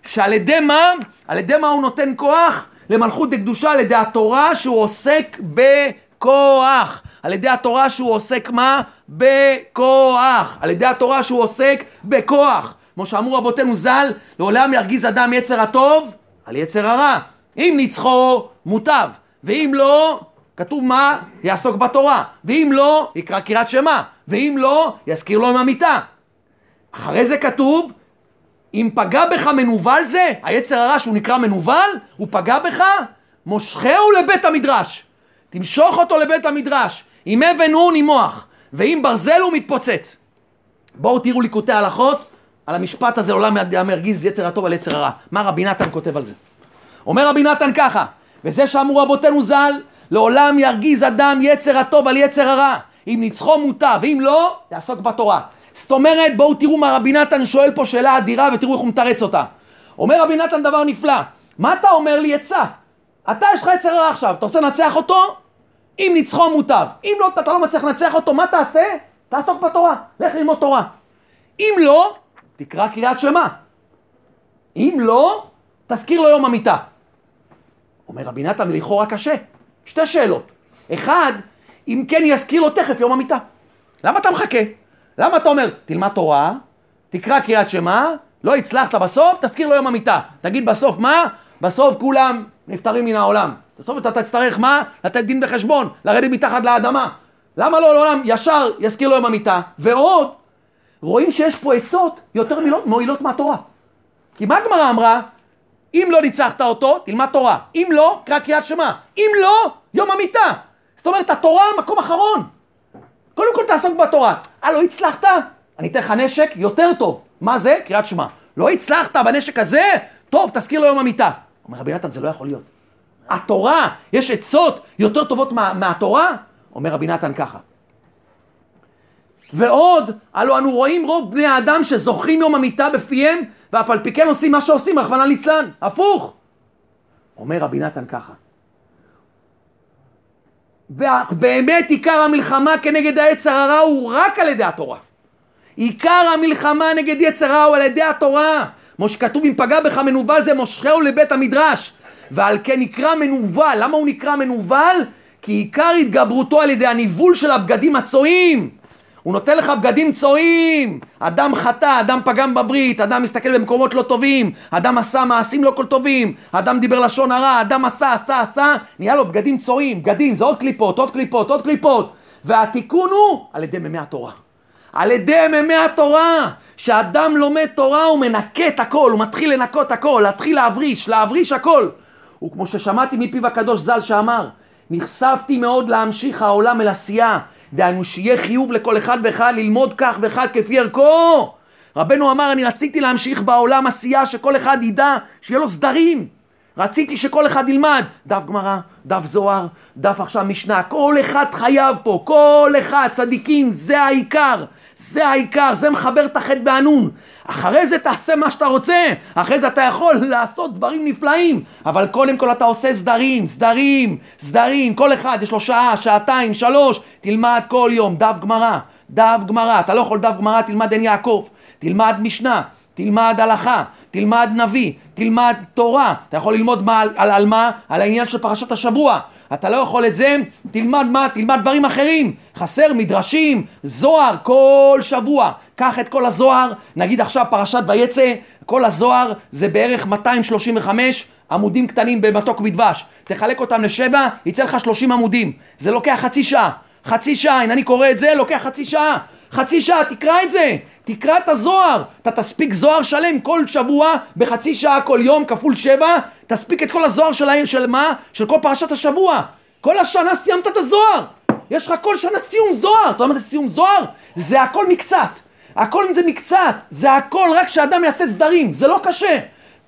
שעל ידי מה? על ידי מה הוא נותן כוח? למלכות דקדושה, על ידי התורה שהוא עוסק בכוח. על ידי התורה שהוא עוסק מה? בכוח. על ידי התורה שהוא עוסק בכוח. כמו שאמרו רבותינו ז"ל, לעולם ירגיז אדם יצר הטוב על יצר הרע. אם ניצחו, מוטב. ואם לא, כתוב מה? יעסוק בתורה. ואם לא, יקרא קריאת שמע. ואם לא, יזכיר לו עם המיטה. אחרי זה כתוב, אם פגע בך מנוול זה, היצר הרע שהוא נקרא מנוול, הוא פגע בך, מושכהו לבית המדרש. תמשוך אותו לבית המדרש. אם אבן הוא נימוח, ואם ברזל הוא מתפוצץ. בואו תראו ליקוטי הלכות, על המשפט הזה עולם המרגיז יצר הטוב על יצר הרע. מה רבי נתן כותב על זה? אומר רבי נתן ככה, וזה שאמרו רבותינו ז"ל, לעולם ירגיז אדם יצר הטוב על יצר הרע. אם ניצחו מוטב, ואם לא, יעסוק בתורה. זאת אומרת, בואו תראו מה רבי נתן שואל פה שאלה אדירה ותראו איך הוא מתרץ אותה. אומר רבי נתן דבר נפלא, מה אתה אומר לי עצה? אתה יש לך יצר הרע עכשיו, אתה רוצה לנצח אותו? אם ניצחו מוטב. אם לא, אתה לא מצליח לנצח אותו, מה תעשה? תעסוק בתורה, לך ללמוד תורה. אם לא, תקרא קריאת שמע. אם לא, תזכיר לו יום המיטה. אומר רבי נתן לכאורה קשה. שתי שאלות. אחד, אם כן יזכיר לו תכף יום המיטה. למה אתה מחכה? למה אתה אומר, תלמד תורה, תקרא קריאת שמע, לא הצלחת בסוף, תזכיר לו יום המיטה. תגיד בסוף מה? בסוף כולם נפטרים מן העולם. בסוף אתה תצטרך מה? לתת דין וחשבון, לרדת מתחת לאדמה. למה לא לעולם ישר יזכיר לו יום המיטה? ועוד, רואים שיש פה עצות יותר מועילות מהתורה. כי מה הגמרא אמרה? אם לא ניצחת אותו, תלמד תורה. אם לא, קרא קריאת שמע. אם לא, יום המיטה. זאת אומרת, התורה מקום אחרון. קודם כל תעסוק בתורה. אה, לא הצלחת? אני אתן לך נשק יותר טוב. מה זה? קריאת שמע. לא הצלחת בנשק הזה? טוב, תזכיר לו יום המיטה. אומר רבי נתן, זה לא יכול להיות. התורה, יש עצות יותר טובות מה, מהתורה? אומר רבי נתן ככה. ועוד, הלו אנו רואים רוב בני האדם שזוכרים יום המיטה בפיהם, ואף על פי כן עושים מה שעושים, רחמנא ליצלן. הפוך. אומר רבי נתן ככה. ובאמת עיקר המלחמה כנגד העץ הרע הוא רק על ידי התורה. עיקר המלחמה נגד יצר רע הוא על ידי התורה. כמו שכתוב אם פגע בך מנוול זה מושכהו לבית המדרש. ועל כן נקרא מנוול. למה הוא נקרא מנוול? כי עיקר התגברותו על ידי הניבול של הבגדים הצועים. הוא נותן לך בגדים צועים. אדם חטא, אדם פגם בברית, אדם מסתכל במקומות לא טובים, אדם עשה מעשים לא כל טובים, אדם דיבר לשון הרע, אדם עשה, עשה, עשה, נהיה לו בגדים צועים, בגדים, זה עוד קליפות, עוד קליפות, עוד קליפות. והתיקון הוא על ידי מימי התורה. על ידי מימי התורה. כשאדם לומד תורה הוא מנקה את הכל, הוא מתחיל לנקות הכל, להתחיל להבריש, להבריש הכל. וכמו ששמעתי מפיו הקדוש ז"ל שאמר, נחשפתי מאוד להמשיך העולם אל עשייה. דהיינו שיהיה חיוב לכל אחד ואחד ללמוד כך ואחד כפי ערכו. רבנו אמר, אני רציתי להמשיך בעולם עשייה שכל אחד ידע שיהיה לו סדרים. רציתי שכל אחד ילמד דף גמרא, דף זוהר, דף עכשיו משנה, כל אחד חייב פה, כל אחד, צדיקים, זה העיקר, זה העיקר, זה מחבר את החטא והנון. אחרי זה תעשה מה שאתה רוצה, אחרי זה אתה יכול לעשות דברים נפלאים, אבל קודם כל אתה עושה סדרים, סדרים, סדרים, כל אחד יש לו שעה, שעתיים, שלוש, תלמד כל יום דף גמרא, דף גמרא, אתה לא יכול דף גמרא, תלמד עין יעקב, תלמד משנה, תלמד הלכה, תלמד נביא, תלמד תורה. אתה יכול ללמוד מה, על, על, מה? על העניין של פרשת השבוע. אתה לא יכול את זה, תלמד מה? תלמד דברים אחרים. חסר מדרשים, זוהר, כל שבוע. קח את כל הזוהר, נגיד עכשיו פרשת ויצא, כל הזוהר זה בערך 235 עמודים קטנים במתוק בדבש. תחלק אותם לשבע, יצא לך 30 עמודים. זה לוקח חצי שעה. חצי שעה, אם אני קורא את זה, לוקח חצי שעה. חצי שעה, תקרא את זה, תקרא את הזוהר, אתה תספיק זוהר שלם כל שבוע, בחצי שעה כל יום, כפול שבע, תספיק את כל הזוהר של, של מה? של כל פרשת השבוע. כל השנה סיימת את הזוהר. יש לך כל שנה סיום זוהר. אתה יודע מה זה סיום זוהר? זה הכל מקצת. הכל זה מקצת. זה הכל רק שאדם יעשה סדרים. זה לא קשה.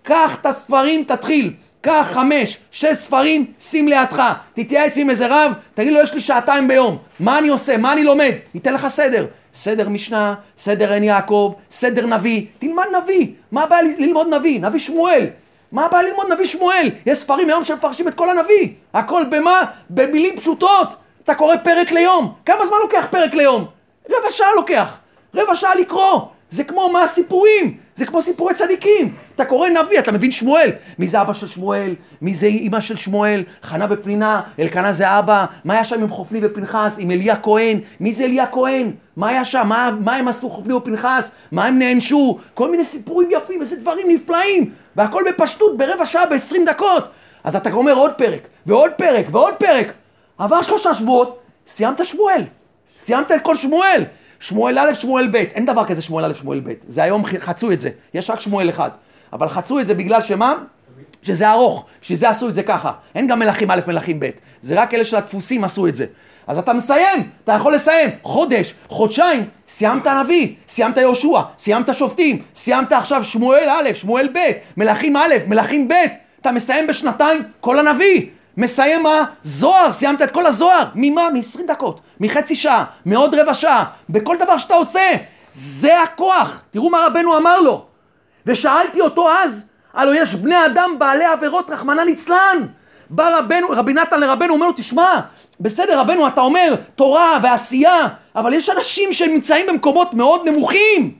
קח את הספרים, תתחיל. קח חמש, שש ספרים, שים לידך. תתייעץ עם איזה רב, תגיד לו, יש לי שעתיים ביום. מה אני עושה? מה אני לומד? ייתן לך סדר. סדר משנה, סדר עין יעקב, סדר נביא, תלמד נביא. מה הבעיה ללמוד נביא? נביא שמואל. מה הבעיה ללמוד נביא שמואל? יש ספרים היום שמפרשים את כל הנביא. הכל במה? במילים פשוטות. אתה קורא פרק ליום. כמה זמן לוקח פרק ליום? רבע שעה לוקח. רבע שעה לקרוא. זה כמו מה הסיפורים, זה כמו סיפורי צדיקים. אתה קורא נביא, אתה מבין שמואל. מי זה אבא של שמואל? מי זה אימא של שמואל? חנה ופנינה, אלקנה זה אבא. מה היה שם עם חופני ופנחס? עם אליה כהן? מי זה אליה כהן? מה היה שם? מה, מה הם עשו חופני ופנחס? מה הם נענשו? כל מיני סיפורים יפים, איזה דברים נפלאים. והכל בפשטות, ברבע שעה, בעשרים דקות. אז אתה אומר עוד פרק, ועוד פרק, ועוד פרק. עבר שלושה שבועות, סיימת שמואל. סיימת את כל שמואל. שמואל א', שמואל ב', אין דבר כזה שמואל א', שמואל ב', זה היום חצו את זה, יש רק שמואל אחד. אבל חצו את זה בגלל שמה? שזה ארוך, שזה עשו את זה ככה. אין גם מלכים א', מלכים ב', זה רק אלה של הדפוסים עשו את זה. אז אתה מסיים, אתה יכול לסיים. חודש, חודשיים, סיימת הנביא, סיימת יהושע, סיימת שופטים, סיימת עכשיו שמואל א', שמואל ב', מלכים א', מלכים ב', אתה מסיים בשנתיים כל הנביא. מסיים מה? זוהר, סיימת את כל הזוהר. ממה? מ-20 דקות, מחצי שעה, מעוד רבע שעה, בכל דבר שאתה עושה. זה הכוח. תראו מה רבנו אמר לו. ושאלתי אותו אז, הלו יש בני אדם בעלי עבירות רחמנא ליצלן. בא רבנו, רבי נתן לרבנו, אומר לו, תשמע, בסדר רבנו, אתה אומר תורה ועשייה, אבל יש אנשים שנמצאים במקומות מאוד נמוכים.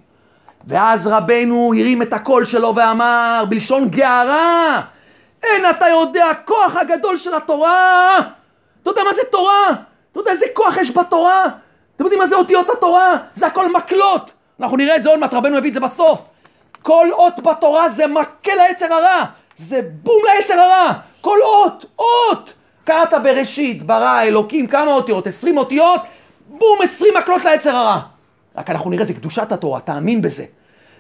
ואז רבנו הרים את הקול שלו ואמר, בלשון גערה, אין אתה יודע הכוח הגדול של התורה! אתה יודע מה זה תורה? אתה יודע איזה כוח יש בתורה? אתם יודעים מה זה אותיות התורה? זה הכל מקלות! אנחנו נראה את זה עוד מעט, רבנו הביא את זה בסוף. כל אות בתורה זה מכה ליצר הרע! זה בום ליצר הרע! כל אות, אות! קראת בראשית, ברא, אלוקים, כמה אותיות? עשרים אותיות? בום, עשרים מקלות ליצר הרע! רק אנחנו נראה, זה קדושת התורה, תאמין בזה.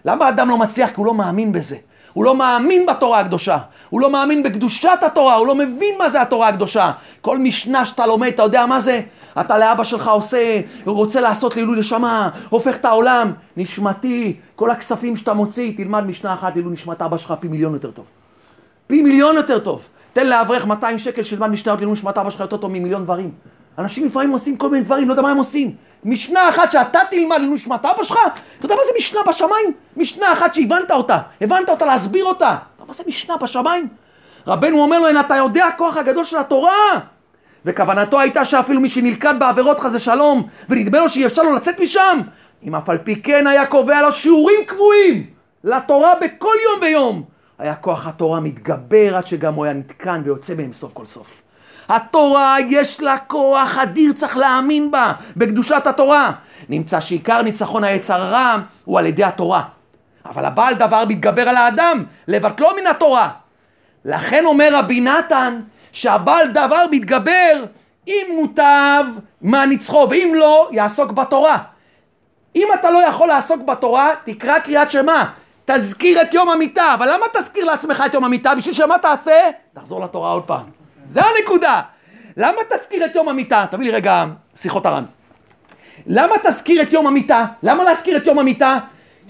למה אדם לא מצליח? כי הוא לא מאמין בזה. הוא לא מאמין בתורה הקדושה, הוא לא מאמין בקדושת התורה, הוא לא מבין מה זה התורה הקדושה. כל משנה שאתה לומד, אתה יודע מה זה? אתה לאבא שלך עושה, רוצה לעשות לעילוי נשמה, הופך את העולם. נשמתי, כל הכספים שאתה מוציא, תלמד משנה אחת לעילוי נשמת אבא שלך פי מיליון יותר טוב. פי מיליון יותר טוב. תן לאברך 200 שקל שילמד משנה לעילוי נשמת אבא שלך יותר טוב ממיליון דברים. אנשים לפעמים עושים כל מיני דברים, לא יודע מה הם עושים. משנה אחת שאתה תלמד לעילוי נשמת אבא שלך, אתה יודע מה זה משנה בשמיים? משנה אחת שהבנת אותה, הבנת אותה להסביר אותה. מה זה משנה בשמיים? רבנו אומר לו, הנה אתה יודע הכוח הגדול של התורה. וכוונתו הייתה שאפילו מי שנלכד בעבירות חזה שלום, ונדמה לו שאי אפשר לו לצאת משם, אם אף על פי כן היה קובע לו שיעורים קבועים לתורה בכל יום ויום, היה כוח התורה מתגבר עד שגם הוא היה נתקן ויוצא מהם סוף כל סוף. התורה יש לה כוח אדיר, צריך להאמין בה, בקדושת התורה. נמצא שעיקר ניצחון היצר הרע הוא על ידי התורה. אבל הבעל דבר מתגבר על האדם, לבטלו מן התורה. לכן אומר רבי נתן, שהבעל דבר מתגבר, אם מוטב, מה נצחו, ואם לא, יעסוק בתורה. אם אתה לא יכול לעסוק בתורה, תקרא קריאת שמע. תזכיר את יום המיטה, אבל למה תזכיר לעצמך את יום המיטה? בשביל שמה תעשה? תחזור לתורה עוד פעם. זה הנקודה. למה תזכיר את יום המיטה? תביא לי רגע שיחות הר"ן. למה תזכיר את יום המיטה? למה להזכיר את יום המיטה?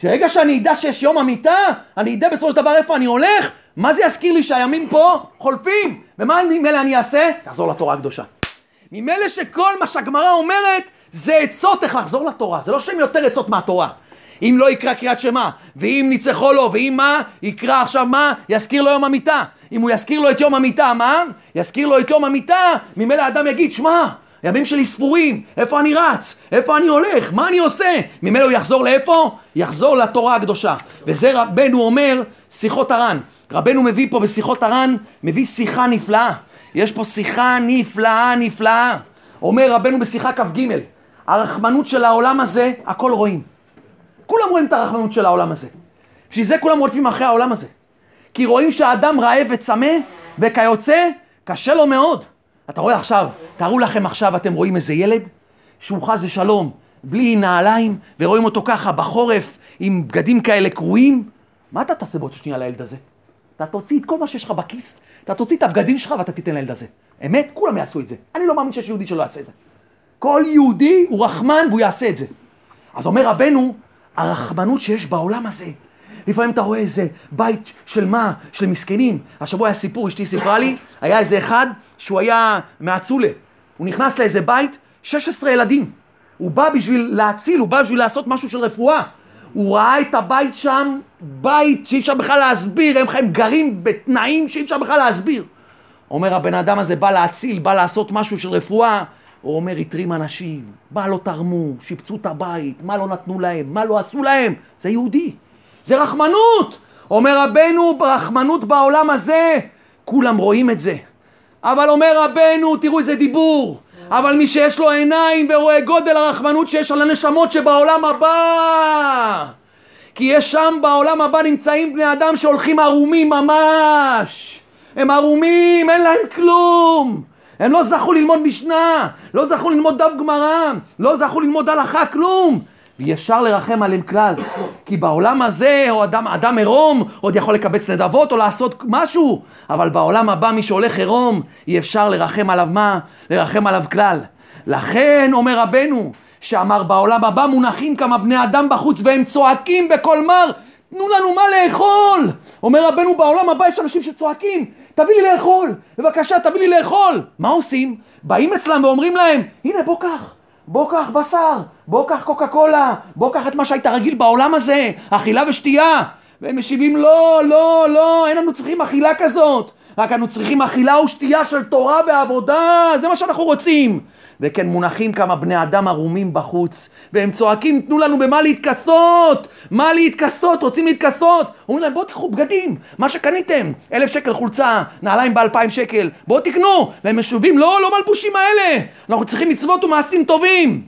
שרגע שאני אדע שיש יום המיטה, אני אדע בסופו של דבר איפה אני הולך, מה זה יזכיר לי שהימים פה חולפים? ומה ממילא אני אעשה? תחזור לתורה הקדושה. ממילא שכל מה שהגמרא אומרת זה עצות איך לחזור לתורה, זה לא שהם יותר עצות מהתורה. אם לא יקרא קריאת שמע, ואם ניצחו לו, ואם מה, יקרא עכשיו מה, יזכיר לו יום המיטה. אם הוא יזכיר לו את יום המיטה, מה? יזכיר לו את יום המיטה, ממילא האדם יגיד, שמע, הימים שלי ספורים, איפה אני רץ? איפה אני הולך? מה אני עושה? ממילא הוא יחזור לאיפה? יחזור לתורה הקדושה. וזה רבנו אומר, שיחות הר"ן. רבנו מביא פה בשיחות הר"ן, מביא שיחה נפלאה. יש פה שיחה נפלאה, נפלאה. אומר רבנו בשיחה כ"ג, הרחמנות של העולם הזה, הכל רואים. כולם רואים את הרחמנות של העולם הזה. בשביל זה כולם רודפים אחרי העולם הזה. כי רואים שהאדם רעב וצמא, וכיוצא, קשה לו מאוד. אתה רואה עכשיו, תארו לכם עכשיו, אתם רואים איזה ילד, שהוא חס ושלום, בלי נעליים, ורואים אותו ככה בחורף, עם בגדים כאלה קרועים, מה אתה תעשה בעוד שנייה לילד הזה? אתה תוציא את כל מה שיש לך בכיס, אתה תוציא את הבגדים שלך ואתה תיתן לילד הזה. אמת? כולם יעשו את זה. אני לא מאמין שיש יהודי שלא יעשה את זה. כל יהודי הוא רחמן והוא יעשה את זה. אז אומר רבנו, הרחמנות שיש בעולם הזה, לפעמים אתה רואה איזה בית של מה? של מסכנים. השבוע היה סיפור, אשתי סיפרה לי, היה איזה אחד שהוא היה מהצולה. הוא נכנס לאיזה בית, 16 ילדים. הוא בא בשביל להציל, הוא בא בשביל לעשות משהו של רפואה. הוא ראה את הבית שם, בית שאי אפשר בכלל להסביר, הם, הם גרים בתנאים שאי אפשר בכלל להסביר. אומר הבן אדם הזה בא להציל, בא לעשות משהו של רפואה, הוא אומר התרים אנשים, מה לא תרמו, שיפצו את הבית, מה לא נתנו להם, מה לא עשו להם, זה יהודי, זה רחמנות. אומר רבנו, רחמנות בעולם הזה, כולם רואים את זה. אבל אומר רבנו, תראו איזה דיבור, אבל מי שיש לו עיניים ורואה גודל הרחמנות שיש על הנשמות שבעולם הבא. כי יש שם בעולם הבא נמצאים בני אדם שהולכים ערומים ממש. הם ערומים, אין להם כלום. הם לא זכו ללמוד משנה, לא זכו ללמוד דף גמרא, לא זכו ללמוד הלכה, כלום. ואי אפשר לרחם עליהם כלל. כי בעולם הזה, או אדם, אדם עירום, עוד יכול לקבץ נדבות או לעשות משהו, אבל בעולם הבא, מי שהולך עירום, אי אפשר לרחם עליו מה? לרחם עליו כלל. לכן, אומר רבנו, שאמר בעולם הבא מונחים כמה בני אדם בחוץ והם צועקים בקול מר, תנו לנו מה לאכול. אומר רבנו, בעולם הבא יש אנשים שצועקים, תביא לי לאכול, בבקשה תביא לי לאכול. מה עושים? באים אצלם ואומרים להם, הנה בוא קח. בוא קח בשר, בוא קח קוקה קולה, בוא קח את מה שהיית רגיל בעולם הזה, אכילה ושתייה. והם משיבים לא, לא, לא, אין לנו צריכים אכילה כזאת. רק אנו צריכים אכילה ושתייה של תורה ועבודה, זה מה שאנחנו רוצים. וכן מונחים כמה בני אדם ערומים בחוץ, והם צועקים, תנו לנו במה להתכסות! מה להתכסות? רוצים להתכסות? אומרים להם, בואו תיקחו בגדים, מה שקניתם, אלף שקל חולצה, נעליים באלפיים שקל, בואו תקנו! והם משובים, לא, לא מלבושים האלה! אנחנו צריכים מצוות ומעשים טובים!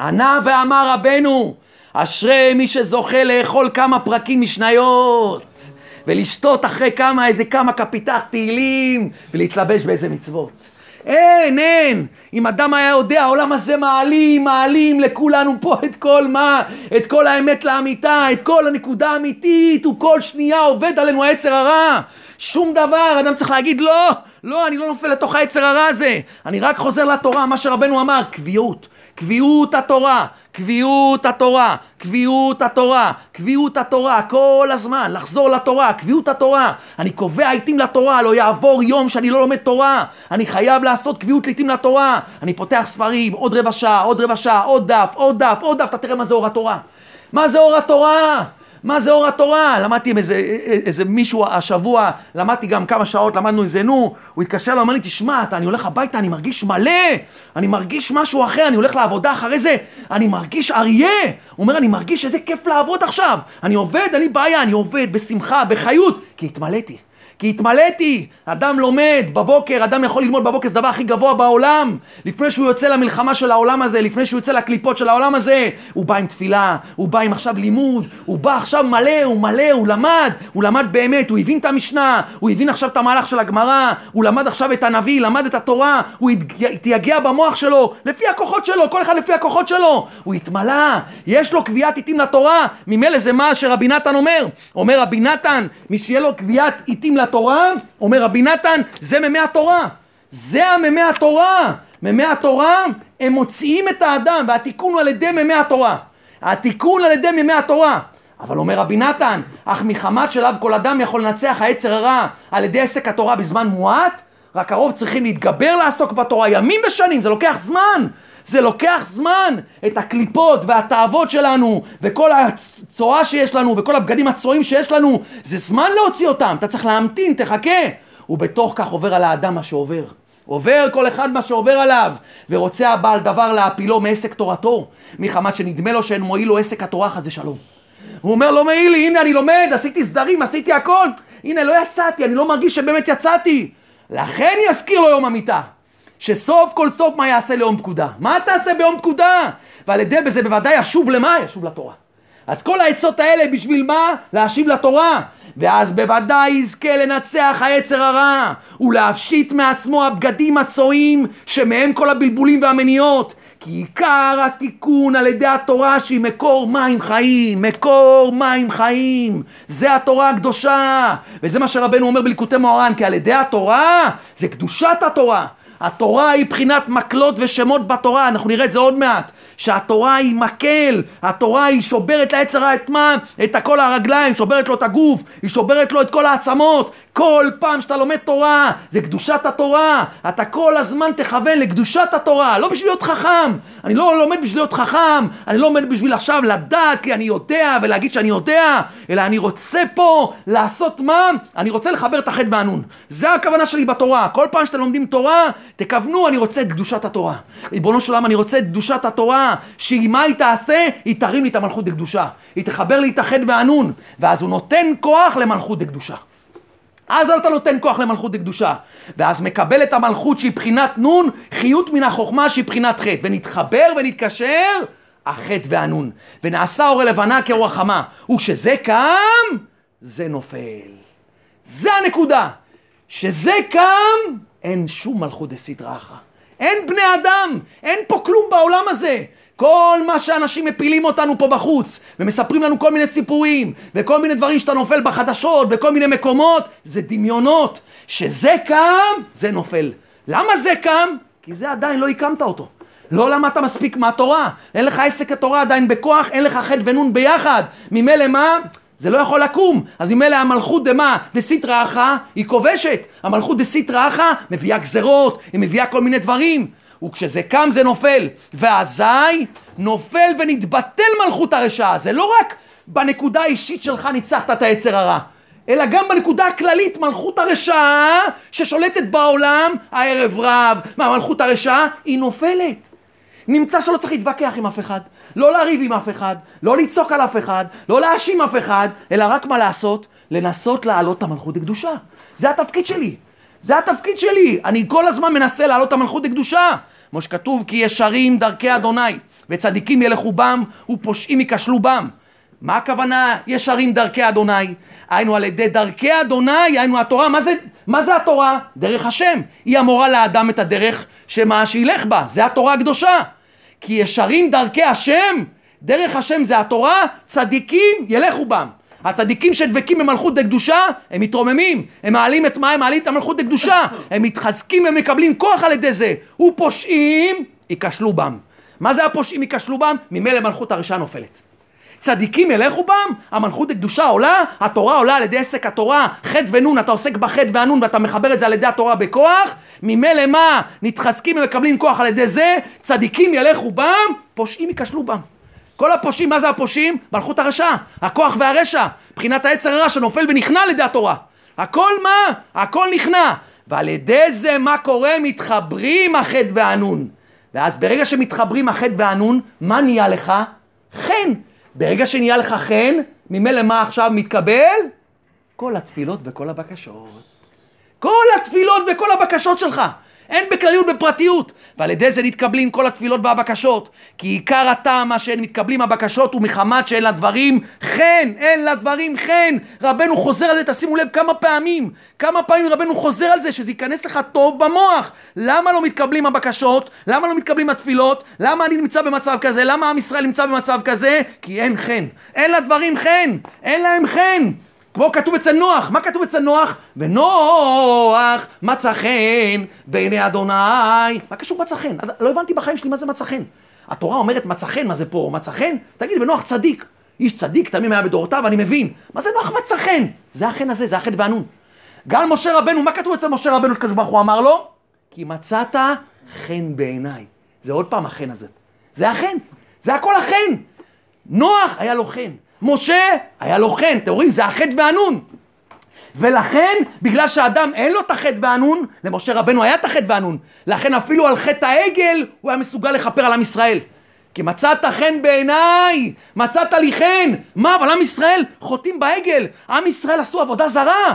ענה ואמר רבנו, אשרי מי שזוכה לאכול כמה פרקים משניות! ולשתות אחרי כמה, איזה כמה כפיתח תהילים, ולהתלבש באיזה מצוות. אין, אין. אם אדם היה יודע, העולם הזה מעלים, מעלים לכולנו פה את כל מה? את כל האמת לאמיתה, את כל הנקודה האמיתית, הוא כל שנייה עובד עלינו היצר הרע. שום דבר, אדם צריך להגיד לא, לא, אני לא נופל לתוך היצר הרע הזה. אני רק חוזר לתורה, מה שרבנו אמר, קביעות. קביעות התורה, קביעות התורה, קביעות התורה, קביעות התורה, כל הזמן, לחזור לתורה, קביעות התורה. אני קובע עיתים לתורה, לא יעבור יום שאני לא לומד תורה. אני חייב לעשות קביעות לעיתים לתורה. אני פותח ספרים, עוד רבע שעה, עוד רבע שעה, עוד דף, עוד דף, עוד דף, אתה תראה מה זה אור התורה. מה זה אור התורה? מה זה אור התורה? למדתי עם איזה, איזה מישהו השבוע, למדתי גם כמה שעות, למדנו איזה נו, הוא התקשר אליי, אומר לי, תשמע, אתה, אני הולך הביתה, אני מרגיש מלא, אני מרגיש משהו אחר, אני הולך לעבודה אחרי זה, אני מרגיש אריה. הוא אומר, אני מרגיש איזה כיף לעבוד עכשיו. אני עובד, אין לי בעיה, אני עובד בשמחה, בחיות, כי התמלאתי. כי התמלאתי. אדם לומד בבוקר, אדם יכול ללמוד בבוקר, זה הדבר הכי גבוה בעולם. לפני שהוא יוצא למלחמה של העולם הזה, לפני שהוא יוצא לקליפות של העולם הזה, הוא בא עם תפילה, הוא בא עם עכשיו לימוד, הוא בא עכשיו מלא, הוא מלא, הוא למד, הוא למד באמת, הוא הבין את המשנה, הוא הבין עכשיו את המהלך של הגמרא, הוא למד עכשיו את הנביא, למד את התורה, הוא התייגע במוח שלו, לפי הכוחות שלו, כל אחד לפי הכוחות שלו, הוא התמלא, יש לו קביעת עיתים לתורה, ממילא זה מה שרבי נתן אומר, אומר רבי נתן, מי שיהיה לו קביעת עיתים לתורה, התורה, אומר רבי נתן, זה מימי התורה. זה המימי התורה. מימי התורה, הם מוציאים את האדם, והתיקון הוא על ידי מימי התורה. התיקון על ידי מימי התורה. אבל אומר רבי נתן, אך מחמת שלב כל אדם יכול לנצח היצר הרע על ידי עסק התורה בזמן מועט, רק הרוב צריכים להתגבר לעסוק בתורה ימים ושנים, זה לוקח זמן. זה לוקח זמן, את הקליפות והתאוות שלנו, וכל הצואה שיש לנו, וכל הבגדים הצועים שיש לנו, זה זמן להוציא אותם, אתה צריך להמתין, תחכה. ובתוך כך עובר על האדם מה שעובר. עובר כל אחד מה שעובר עליו, ורוצה הבעל דבר להפילו מעסק תורתו, מחמת שנדמה לו שאין מועיל לו עסק התורה חס ושלום. הוא אומר לא מעיל לי, הנה אני לומד, עשיתי סדרים, עשיתי הכל, הנה לא יצאתי, אני לא מרגיש שבאמת יצאתי. לכן יזכיר לו יום המיטה. שסוף כל סוף מה יעשה ליום פקודה? מה תעשה ביום פקודה? ועל ידי בזה בוודאי ישוב למה? ישוב לתורה. אז כל העצות האלה בשביל מה? להשיב לתורה. ואז בוודאי יזכה לנצח היצר הרע ולהפשיט מעצמו הבגדים הצועים שמהם כל הבלבולים והמניעות כי עיקר התיקון על ידי התורה שהיא מקור מים חיים, מקור מים חיים. זה התורה הקדושה. וזה מה שרבנו אומר בליקוטי מוהר"ן, כי על ידי התורה זה קדושת התורה. התורה היא בחינת מקלות ושמות בתורה, אנחנו נראה את זה עוד מעט. שהתורה היא מקל, התורה היא שוברת לעצר האתמה את כל הרגליים, שוברת לו את הגוף, היא שוברת לו את כל העצמות. כל פעם שאתה לומד תורה, זה קדושת התורה. אתה כל הזמן תכוון לקדושת התורה, לא בשביל להיות חכם. אני לא לומד בשביל להיות חכם, אני לא לומד בשביל עכשיו לדעת כי אני יודע ולהגיד שאני יודע, אלא אני רוצה פה לעשות מה? אני רוצה לחבר את החטא והנון. זה הכוונה שלי בתורה. כל פעם שאתם לומדים תורה, תכוונו, אני רוצה את קדושת התורה. ריבונו של עולם, אני רוצה את קדושת התורה. שהיא מה היא תעשה? היא תרים לי את המלכות דקדושה. היא תחבר לי את החטא והנון. ואז הוא נותן כוח למלכות דקדושה. אז אתה נותן כוח למלכות דקדושה. ואז מקבל את המלכות שהיא בחינת נון, חיות מן החוכמה שהיא בחינת חטא. ונתחבר ונתקשר, החטא והנון. ונעשה אור לבנה כאור החמה. וכשזה קם, זה נופל. זה הנקודה. שזה קם, אין שום מלכות דסדרה אחת. אין בני אדם, אין פה כלום בעולם הזה. כל מה שאנשים מפילים אותנו פה בחוץ, ומספרים לנו כל מיני סיפורים, וכל מיני דברים שאתה נופל בחדשות, בכל מיני מקומות, זה דמיונות. שזה קם, זה נופל. למה זה קם? כי זה עדיין לא הקמת אותו. לא למדת מספיק מהתורה, אין לך עסק התורה עדיין בכוח, אין לך חטא ונון ביחד. ממילא מה? זה לא יכול לקום. אז ממילא המלכות דמה דסיטרא אחא היא כובשת. המלכות דסיטרא אחא מביאה גזרות, היא מביאה כל מיני דברים. וכשזה קם זה נופל. ואזי נופל ונתבטל מלכות הרשעה. זה לא רק בנקודה האישית שלך ניצחת את היצר הרע. אלא גם בנקודה הכללית, מלכות הרשעה ששולטת בעולם, הערב רב, מה מלכות הרשעה, היא נופלת. נמצא שלא צריך להתווכח עם אף אחד, לא לריב עם אף אחד, לא לצעוק על אף אחד, לא להאשים אף אחד, אלא רק מה לעשות? לנסות להעלות את המלכות לקדושה. זה התפקיד שלי. זה התפקיד שלי. אני כל הזמן מנסה להעלות את המלכות לקדושה. כמו שכתוב, כי ישרים דרכי אדוני, וצדיקים ילכו בם, ופושעים ייכשלו בם. מה הכוונה ישרים דרכי אדוני? היינו על ידי דרכי אדוני, היינו התורה, מה זה, מה זה התורה? דרך השם. היא המורה לאדם את הדרך שמה שילך בה, זה התורה הקדושה. כי ישרים דרכי השם, דרך השם זה התורה, צדיקים ילכו בם. הצדיקים שדבקים במלכות דקדושה, הם מתרוממים, הם מעלים את מה? הם מעלים את המלכות דקדושה, הם מתחזקים ומקבלים כוח על ידי זה. ופושעים ייכשלו בם. מה זה הפושעים ייכשלו בם? ממילא מלכות הרשעה נופלת. צדיקים ילכו בם, המלכות הקדושה עולה, התורה עולה על ידי עסק התורה, חטא ונון, אתה עוסק בחטא והנון ואתה מחבר את זה על ידי התורה בכוח, ממילא מה? נתחזקים ומקבלים כוח על ידי זה, צדיקים ילכו בם, פושעים ייכשלו בם. כל הפושעים, מה זה הפושעים? מלכות הרשע, הכוח והרשע, מבחינת העצר הרע שנופל ונכנע על ידי התורה. הכל מה? הכל נכנע. ועל ידי זה מה קורה? מתחברים החטא והנון. ואז ברגע שמתחברים החטא והנון, מה נהיה לך? חן. ברגע שנהיה לך חן, ממילא מה עכשיו מתקבל? כל התפילות וכל הבקשות. כל התפילות וכל הבקשות שלך. אין בכלליות בפרטיות, ועל ידי זה נתקבלים כל התפילות והבקשות. כי עיקר הטעם מה מתקבלים הבקשות הוא מחמת שאין לדברים חן, אין לדברים חן. רבנו חוזר על זה, תשימו לב כמה פעמים, כמה פעמים רבנו חוזר על זה, שזה ייכנס לך טוב במוח. למה לא מתקבלים הבקשות? למה לא מתקבלים התפילות? למה אני נמצא במצב כזה? למה עם ישראל נמצא במצב כזה? כי אין חן. אין לדברים חן, אין להם חן. כמו כתוב אצל נוח, מה כתוב אצל נוח? ונוח מצא חן בעיני אדוני. מה קשור מצא חן? לא הבנתי בחיים שלי מה זה מצא חן. התורה אומרת מצא חן, מה זה פה? מצא חן? תגיד, ונוח צדיק. איש צדיק תמים היה בדורותיו, אני מבין. מה זה נוח מצא חן? זה החן הזה, זה החטא והנון. גם משה רבנו, מה כתוב אצל משה רבנו שקדוש ברוך הוא אמר לו? כי מצאת חן בעיניי. זה עוד פעם החן הזה. זה החן. זה הכל החן. נוח היה לו חן. משה היה לו חן, אתם רואים? זה החטא והנון. ולכן, בגלל שאדם אין לו את החטא והנון, למשה רבנו היה את החטא והנון. לכן אפילו על חטא העגל הוא היה מסוגל לכפר על עם ישראל. כי מצאת חן בעיניי, מצאת לי חן. מה, אבל עם ישראל חוטאים בעגל. עם ישראל עשו עבודה זרה.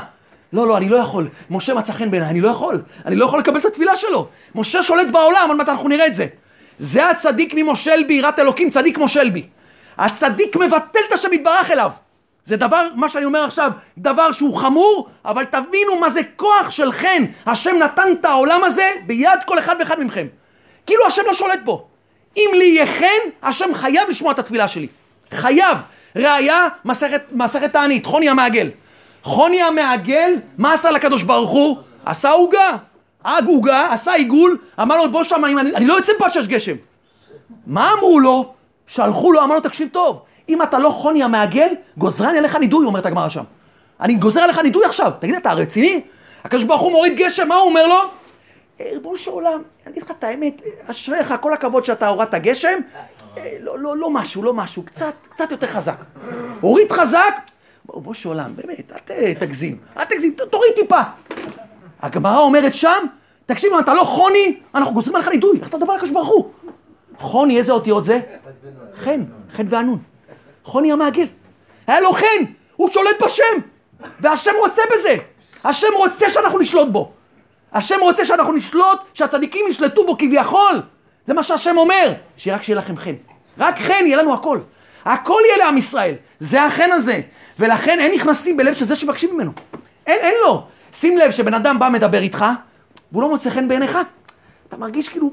לא, לא, אני לא יכול. משה מצא חן בעיניי, אני לא יכול. אני לא יכול לקבל את התפילה שלו. משה שולט בעולם, עוד מעט אנחנו נראה את זה. זה הצדיק ממושל ביראת אלוקים, צדיק מושל בי. הצדיק מבטל את השם יתברך אליו. זה דבר, מה שאני אומר עכשיו, דבר שהוא חמור, אבל תבינו מה זה כוח של חן. השם נתן את העולם הזה ביד כל אחד ואחד מכם. כאילו השם לא שולט בו. אם לי יהיה חן, השם חייב לשמוע את התפילה שלי. חייב. ראיה, מסכת, מסכת תענית, חוני המעגל. חוני המעגל, מה עשה לקדוש ברוך הוא? עשה עוגה. אג עוגה, עשה עיגול, אמר לו בוא שם, אני, אני לא יוצא פה עד שיש גשם. מה אמרו לו? שלחו לו, אמר לו, תקשיב טוב, אם אתה לא חוני המעגל, גוזרני עליך נידוי, אומרת הגמרא שם. אני גוזר עליך נידוי עכשיו. תגיד, אתה רציני? הקדוש ברוך הוא מוריד גשם, מה הוא אומר לו? אה, ריבונו של עולם, אני אגיד לך את האמת, אשריך, כל הכבוד שאתה הורדת גשם, אה, לא, לא, לא משהו, לא משהו, קצת, קצת יותר חזק. הוריד חזק, ריבונו של עולם, באמת, אל תגזים, אל תגזים, תוריד טיפה. הגמרא אומרת שם, תקשיב, אם אתה לא חוני, אנחנו גוזרים עליך נידוי, איך אתה מדבר על הקדוש ברוך הוא? חוני, איזה אותיות זה? חן, חן וענון. חוני המעגל. היה לו חן, הוא שולט בשם, והשם רוצה בזה. השם רוצה שאנחנו נשלוט בו. השם רוצה שאנחנו נשלוט, שהצדיקים ישלטו בו כביכול. זה מה שהשם אומר, שרק שיהיה לכם חן. רק חן, יהיה לנו הכל. הכל יהיה לעם ישראל. זה החן הזה. ולכן אין נכנסים בלב של זה שמבקשים ממנו. אין, אין לו. שים לב שבן אדם בא מדבר איתך, והוא לא מוצא חן בעיניך. אתה מרגיש כאילו,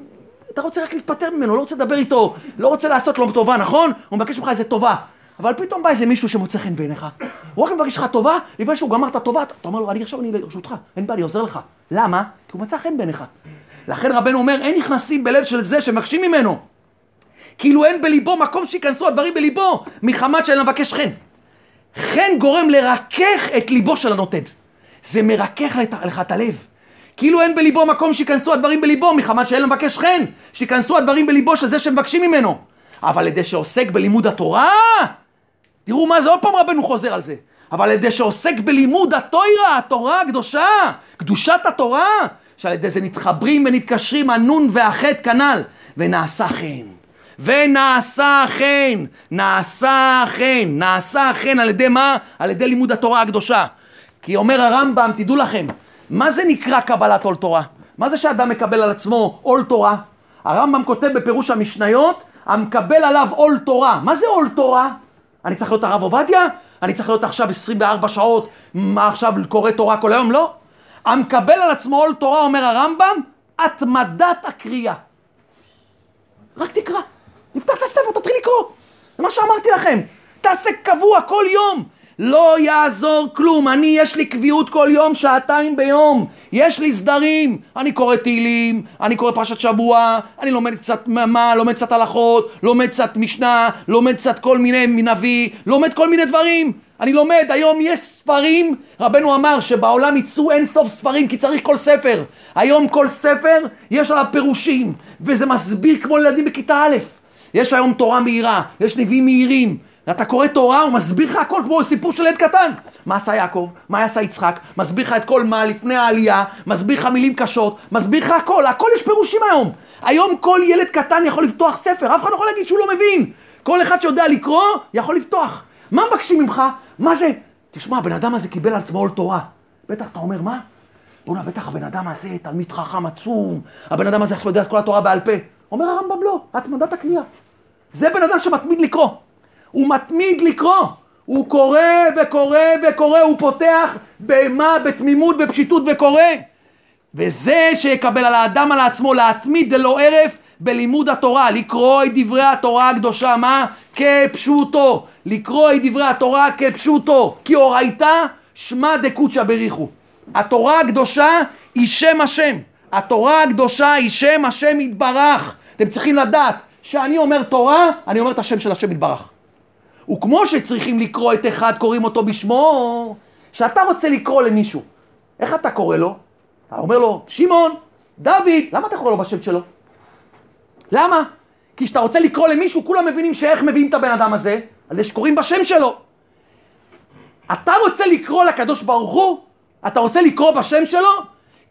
אתה רוצה רק להתפטר ממנו, לא רוצה לדבר איתו, לא רוצה לעשות לו טובה, נכון? הוא מבקש ממך איזה טובה. אבל פתאום בא איזה מישהו שמוצא חן בעיניך. הוא רק מבקש לך טובה, לפני שהוא גמר את הטובה, אתה אומר לו, אני עכשיו אני לרשותך, אין בעיה, אני עוזר לך. למה? כי הוא מצא חן בעיניך. לכן רבנו אומר, אין נכנסים בלב של זה שמבקשים ממנו. כאילו אין בליבו מקום שייכנסו הדברים בליבו, מחמת שאין לבקש חן. חן גורם לרכך את ליבו של הנותן. זה מרכך לך את הלב. כאילו אין בליבו מקום שייכנסו הדברים בליבו, מחמת שאין לבקש חן, שייכנסו הדברים בליבו של זה שמבקשים ממנו. אבל על ידי שעוסק בלימוד התורה, תראו מה זה, עוד פעם רבנו חוזר על זה. אבל על ידי שעוסק בלימוד התוירה, התורה הקדושה, קדושת התורה, שעל ידי זה נתחברים ונתקשרים הנון והחטא כנ"ל, ונעשה חן. ונעשה חן, נעשה חן, נעשה חן על ידי מה? על ידי לימוד התורה הקדושה. כי אומר הרמב"ם, תדעו לכם, מה זה נקרא קבלת עול תורה? מה זה שאדם מקבל על עצמו עול תורה? הרמב"ם כותב בפירוש המשניות, המקבל עליו עול תורה. מה זה עול תורה? אני צריך להיות הרב עובדיה? אני צריך להיות עכשיו 24 שעות, מה עכשיו קורא תורה כל היום? לא. המקבל על עצמו עול תורה, אומר הרמב"ם, התמדת הקריאה. רק תקרא. נפתח את הספר, תתחיל לקרוא. זה מה שאמרתי לכם. תעשה קבוע כל יום. לא יעזור כלום, אני יש לי קביעות כל יום, שעתיים ביום, יש לי סדרים, אני קורא תהילים, אני קורא פרשת שבוע, אני לומד קצת מה, לומד קצת הלכות, לומד קצת משנה, לומד קצת כל מיני נביא, לומד כל מיני דברים, אני לומד, היום יש ספרים, רבנו אמר שבעולם יצאו אין סוף ספרים כי צריך כל ספר, היום כל ספר יש עליו פירושים, וזה מסביר כמו ילדים בכיתה א', יש היום תורה מהירה, יש נביאים מהירים, אתה קורא תורה, הוא מסביר לך הכל כמו סיפור של ילד קטן. מה עשה יעקב? מה עשה יצחק? מסביר לך את כל מה לפני העלייה, מסביר לך מילים קשות, מסביר לך הכל, הכל יש פירושים היום. היום כל ילד קטן יכול לפתוח ספר, אף אחד לא יכול להגיד שהוא לא מבין. כל אחד שיודע לקרוא, יכול לפתוח. מה מבקשים ממך? מה זה? תשמע, הבן אדם הזה קיבל על עצמו עול תורה. בטח אתה אומר, מה? בוא'נה, בטח הבן אדם הזה תלמיד חכם עצום, הבן אדם הזה יודע את כל התורה בעל פה. אומר הרמב"ם לא, התמדת הקריאה. זה בן אדם שמתמיד לקרוא. הוא מתמיד לקרוא. הוא קורא וקורא וקורא, הוא פותח במה? בתמימות, בפשיטות וקורא. וזה שיקבל על האדם על עצמו להתמיד ללא הרף בלימוד התורה, לקרוא את דברי התורה הקדושה, מה? כפשוטו. לקרוא את דברי התורה כפשוטו. כי אורייתא שמע דקוצ'ה בריחו. התורה הקדושה היא שם השם. התורה הקדושה היא שם השם יתברך. אתם צריכים לדעת שאני אומר תורה, אני אומר את השם של השם יתברך. וכמו שצריכים לקרוא את אחד, קוראים אותו בשמו, כשאתה רוצה לקרוא למישהו, איך אתה קורא לו? אתה אומר לו, שמעון, דוד, למה אתה קורא לו בשם שלו? למה? כי כשאתה רוצה לקרוא למישהו, כולם מבינים שאיך מביאים את הבן אדם הזה? על זה שקוראים בשם שלו. אתה רוצה לקרוא לקדוש ברוך הוא? אתה רוצה לקרוא בשם שלו?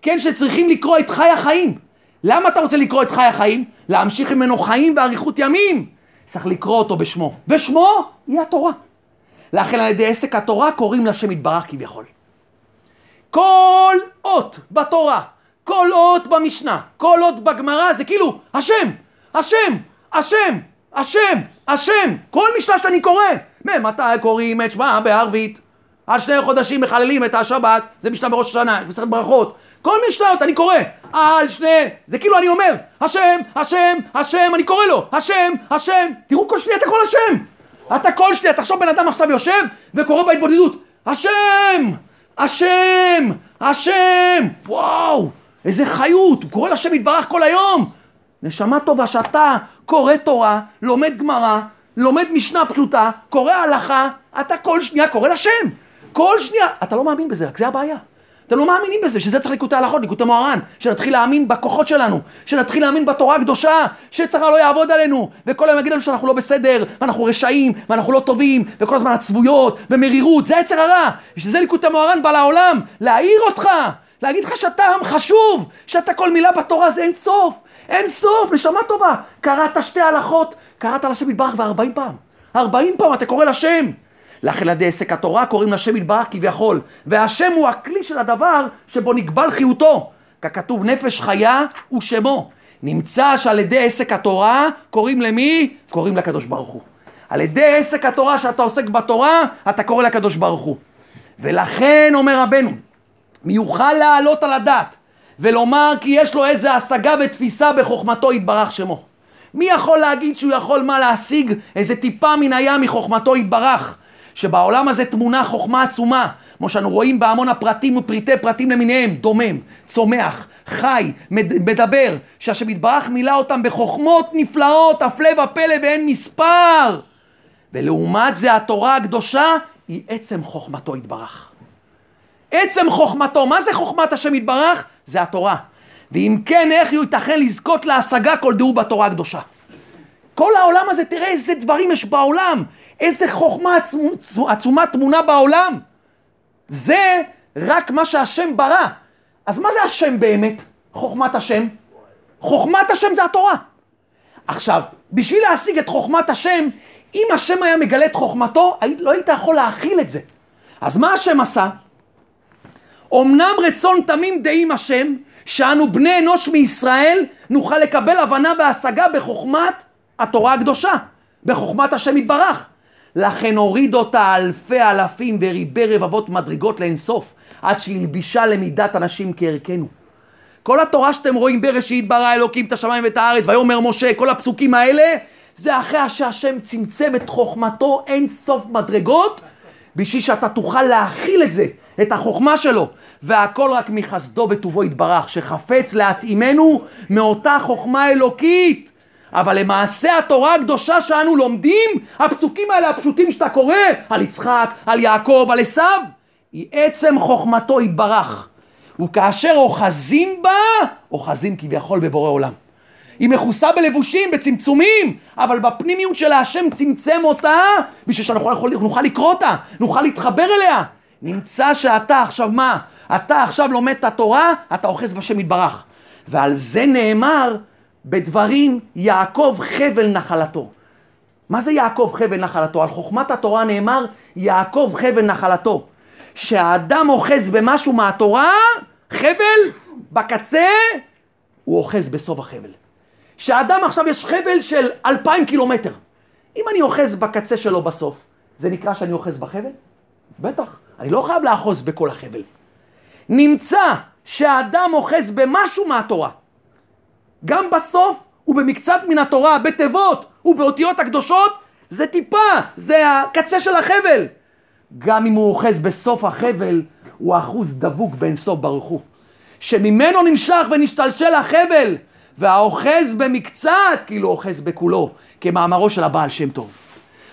כן, שצריכים לקרוא את חי החיים. למה אתה רוצה לקרוא את חי החיים? להמשיך ממנו חיים ואריכות ימים. צריך לקרוא אותו בשמו. ושמו היא התורה. לכן על ידי עסק התורה קוראים לשם יתברך כביכול. כל אות בתורה, כל אות במשנה, כל אות בגמרא זה כאילו השם, השם, השם, השם, השם. כל משנה שאני קורא, ממתי קוראים את שמע בערבית? על שני חודשים מחללים את השבת, זה משנה בראש השנה, מסכת ברכות. כל משניות אני קורא, על שני, זה כאילו אני אומר, השם, השם, השם, אני קורא לו, השם, השם, תראו כל שנייה אתה קורא השם. אתה כל שנייה, תחשוב בן אדם עכשיו יושב וקורא בהתבודדות, השם, השם, השם, וואו, איזה חיות, הוא קורא לשם יתברך כל היום. נשמה טובה שאתה קורא תורה, לומד גמרא, לומד משנה פשוטה, קורא הלכה, אתה כל שנייה קורא לשם. כל שנייה, אתה לא מאמין בזה, רק זה הבעיה. אתם לא מאמינים בזה, שזה צריך ליקוטי הלכות, ליקוטי מוהר"ן, שנתחיל להאמין בכוחות שלנו, שנתחיל להאמין בתורה הקדושה, שצרה לא יעבוד עלינו, וכל היום יגיד לנו שאנחנו לא בסדר, ואנחנו רשעים, ואנחנו לא טובים, וכל הזמן עצבויות, ומרירות, זה יצר הרע. בשביל זה ליקוטי מוהר"ן בא לעולם, להעיר אותך, להגיד לך שאתה עם חשוב, שאתה כל מילה בתורה זה אין סוף, אין סוף, נשמה טובה. קראת שתי הלכות, קראת לשם יתברך וארבעים פעם. ארבעים פעם אתה קורא לשם. לכן עדי עסק התורה קוראים לשם יתברך כביכול, והשם הוא הכלי של הדבר שבו נקבל חיותו. ככתוב נפש חיה הוא שמו. נמצא שעל ידי עסק התורה קוראים למי? קוראים לקדוש ברוך הוא. על ידי עסק התורה שאתה עוסק בתורה, אתה קורא לקדוש ברוך הוא. ולכן אומר רבנו, מי יוכל להעלות על הדעת ולומר כי יש לו איזה השגה ותפיסה בחוכמתו יתברך שמו. מי יכול להגיד שהוא יכול מה להשיג איזה טיפה מן הים מחוכמתו יתברך? שבעולם הזה תמונה חוכמה עצומה, כמו שאנו רואים בהמון הפרטים ופריטי פרטים למיניהם, דומם, צומח, חי, מדבר, שהשם יתברך מילא אותם בחוכמות נפלאות, הפלא ופלא ואין מספר. ולעומת זה התורה הקדושה היא עצם חוכמתו יתברך. עצם חוכמתו, מה זה חוכמת השם יתברך? זה התורה. ואם כן, איך ייתכן לזכות להשגה כל דהו בתורה הקדושה? כל העולם הזה, תראה איזה דברים יש בעולם. איזה חוכמה עצומה תמונה בעולם. זה רק מה שהשם ברא. אז מה זה השם באמת? חוכמת השם? חוכמת השם זה התורה. עכשיו, בשביל להשיג את חוכמת השם, אם השם היה מגלה את חוכמתו, לא היית יכול להכיל את זה. אז מה השם עשה? אמנם רצון תמים דעים השם, שאנו בני אנוש מישראל נוכל לקבל הבנה והשגה בחוכמת התורה הקדושה, בחוכמת השם יתברך. לכן הוריד אותה אלפי אלפים וריבי רבבות מדרגות לאינסוף, עד שהלבישה למידת אנשים כערכנו. כל התורה שאתם רואים בראשית ברא אלוקים את השמיים ואת הארץ, ויאמר משה, כל הפסוקים האלה, זה אחרי שהשם צמצם את חוכמתו אין סוף מדרגות, בשביל שאתה תוכל להכיל את זה, את החוכמה שלו, והכל רק מחסדו וטובו יתברך, שחפץ להתאימנו מאותה חוכמה אלוקית. אבל למעשה התורה הקדושה שאנו לומדים, הפסוקים האלה הפשוטים שאתה קורא, על יצחק, על יעקב, על עשיו, היא עצם חוכמתו יתברך. וכאשר אוחזים בה, אוחזים כביכול בבורא עולם. היא מכוסה בלבושים, בצמצומים, אבל בפנימיות של השם צמצם אותה בשביל שנוכל נוכל לקרוא אותה, נוכל להתחבר אליה. נמצא שאתה עכשיו מה? אתה עכשיו לומד את התורה, אתה אוחז בשם יתברך. ועל זה נאמר בדברים יעקב חבל נחלתו. מה זה יעקב חבל נחלתו? על חוכמת התורה נאמר יעקב חבל נחלתו. שהאדם אוחז במשהו מהתורה, חבל, בקצה, הוא אוחז בסוף החבל. שהאדם עכשיו יש חבל של אלפיים קילומטר. אם אני אוחז בקצה שלו בסוף, זה נקרא שאני אוחז בחבל? בטח, אני לא חייב לאחוז בכל החבל. נמצא שהאדם אוחז במשהו מהתורה. גם בסוף ובמקצת מן התורה, בתיבות ובאותיות הקדושות, זה טיפה, זה הקצה של החבל. גם אם הוא אוחז בסוף החבל, הוא אחוז דבוק בין סוף ברוך הוא. שממנו נמשך ונשתלשל החבל, והאוחז במקצת כאילו אוחז בכולו, כמאמרו של הבעל שם טוב.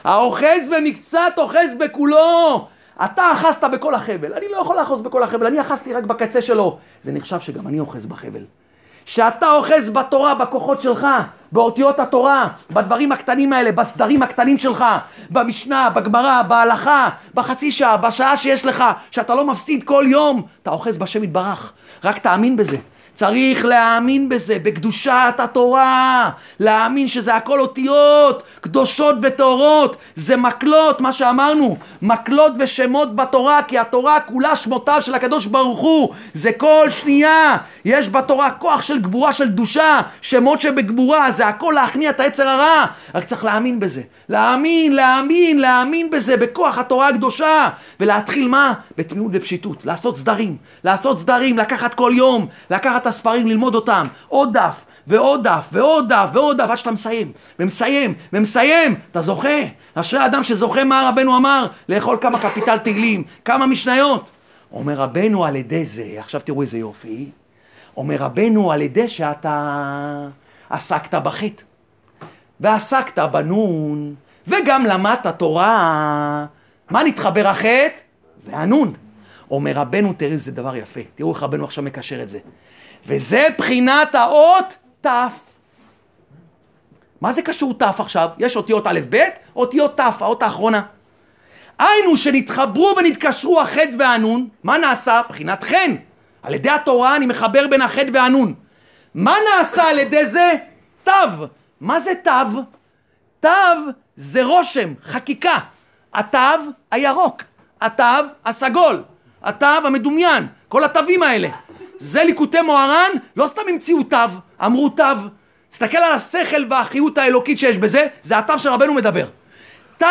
האוחז במקצת אוחז בכולו. אתה אחזת בכל החבל, אני לא יכול לאחוז בכל החבל, אני אחזתי רק בקצה שלו. זה נחשב שגם אני אוחז בחבל. שאתה אוחז בתורה, בכוחות שלך, באותיות התורה, בדברים הקטנים האלה, בסדרים הקטנים שלך, במשנה, בגמרא, בהלכה, בחצי שעה, בשעה שיש לך, שאתה לא מפסיד כל יום, אתה אוחז בשם יתברך. רק תאמין בזה. צריך להאמין בזה, בקדושת התורה, להאמין שזה הכל אותיות קדושות וטהורות, זה מקלות, מה שאמרנו, מקלות ושמות בתורה, כי התורה כולה שמותיו של הקדוש ברוך הוא, זה כל שנייה, יש בתורה כוח של גבורה של קדושה, שמות שבגבורה, זה הכל להכניע את היצר הרע, רק צריך להאמין בזה, להאמין, להאמין, להאמין בזה, בכוח התורה הקדושה, ולהתחיל מה? בתמימות ופשיטות, לעשות סדרים, לעשות סדרים, לקחת כל יום, לקחת את הספרים, ללמוד אותם, עוד דף, ועוד דף, ועוד דף, ועוד דף, עד שאתה מסיים, ומסיים, ומסיים, אתה זוכה. אשרי האדם שזוכה מה רבנו אמר, לאכול כמה קפיטל תהילים, כמה משניות. אומר רבנו על ידי זה, עכשיו תראו איזה יופי, אומר רבנו על ידי שאתה עסקת בחטא, ועסקת בנון, וגם למדת תורה, מה נתחבר החטא? והנון. אומר רבנו, תראי איזה דבר יפה, תראו איך רבנו עכשיו מקשר את זה. וזה בחינת האות ת'. מה זה קשור ת' עכשיו? יש אותיות א' ב', אותיות ת', האות האחרונה. היינו שנתחברו ונתקשרו החטא והנון, מה נעשה? בחינת חן. על ידי התורה אני מחבר בין החטא והנון. מה נעשה על ידי זה? תו. מה זה תו? תו זה רושם, חקיקה. התו הירוק, התו הסגול, התו המדומיין, כל התווים האלה. זה ליקוטי מוהר"ן, לא סתם המציאו תו, אמרו תו. תסתכל על השכל והחיות האלוקית שיש בזה, זה התו שרבנו מדבר. תו,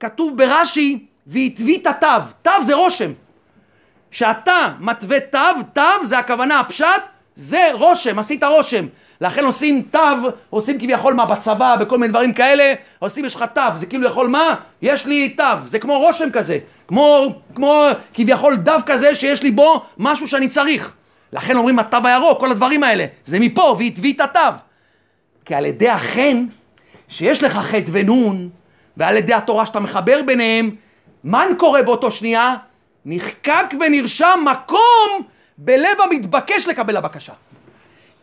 כתוב ברש"י, והתווית תו. תו זה רושם. כשאתה מתווה תו, תו זה הכוונה, הפשט, זה רושם, עשית רושם. לכן עושים תו, עושים כביכול מה בצבא, בכל מיני דברים כאלה, עושים יש לך תו, זה כאילו יכול מה? יש לי תו, זה כמו רושם כזה, כמו, כמו כביכול דף כזה שיש לי בו משהו שאני צריך. לכן אומרים התו הירוק, כל הדברים האלה. זה מפה, והטביא את התו. כי על ידי החן, שיש לך חטא ונון, ועל ידי התורה שאתה מחבר ביניהם, מה קורה באותו שנייה? נחקק ונרשם מקום בלב המתבקש לקבל הבקשה.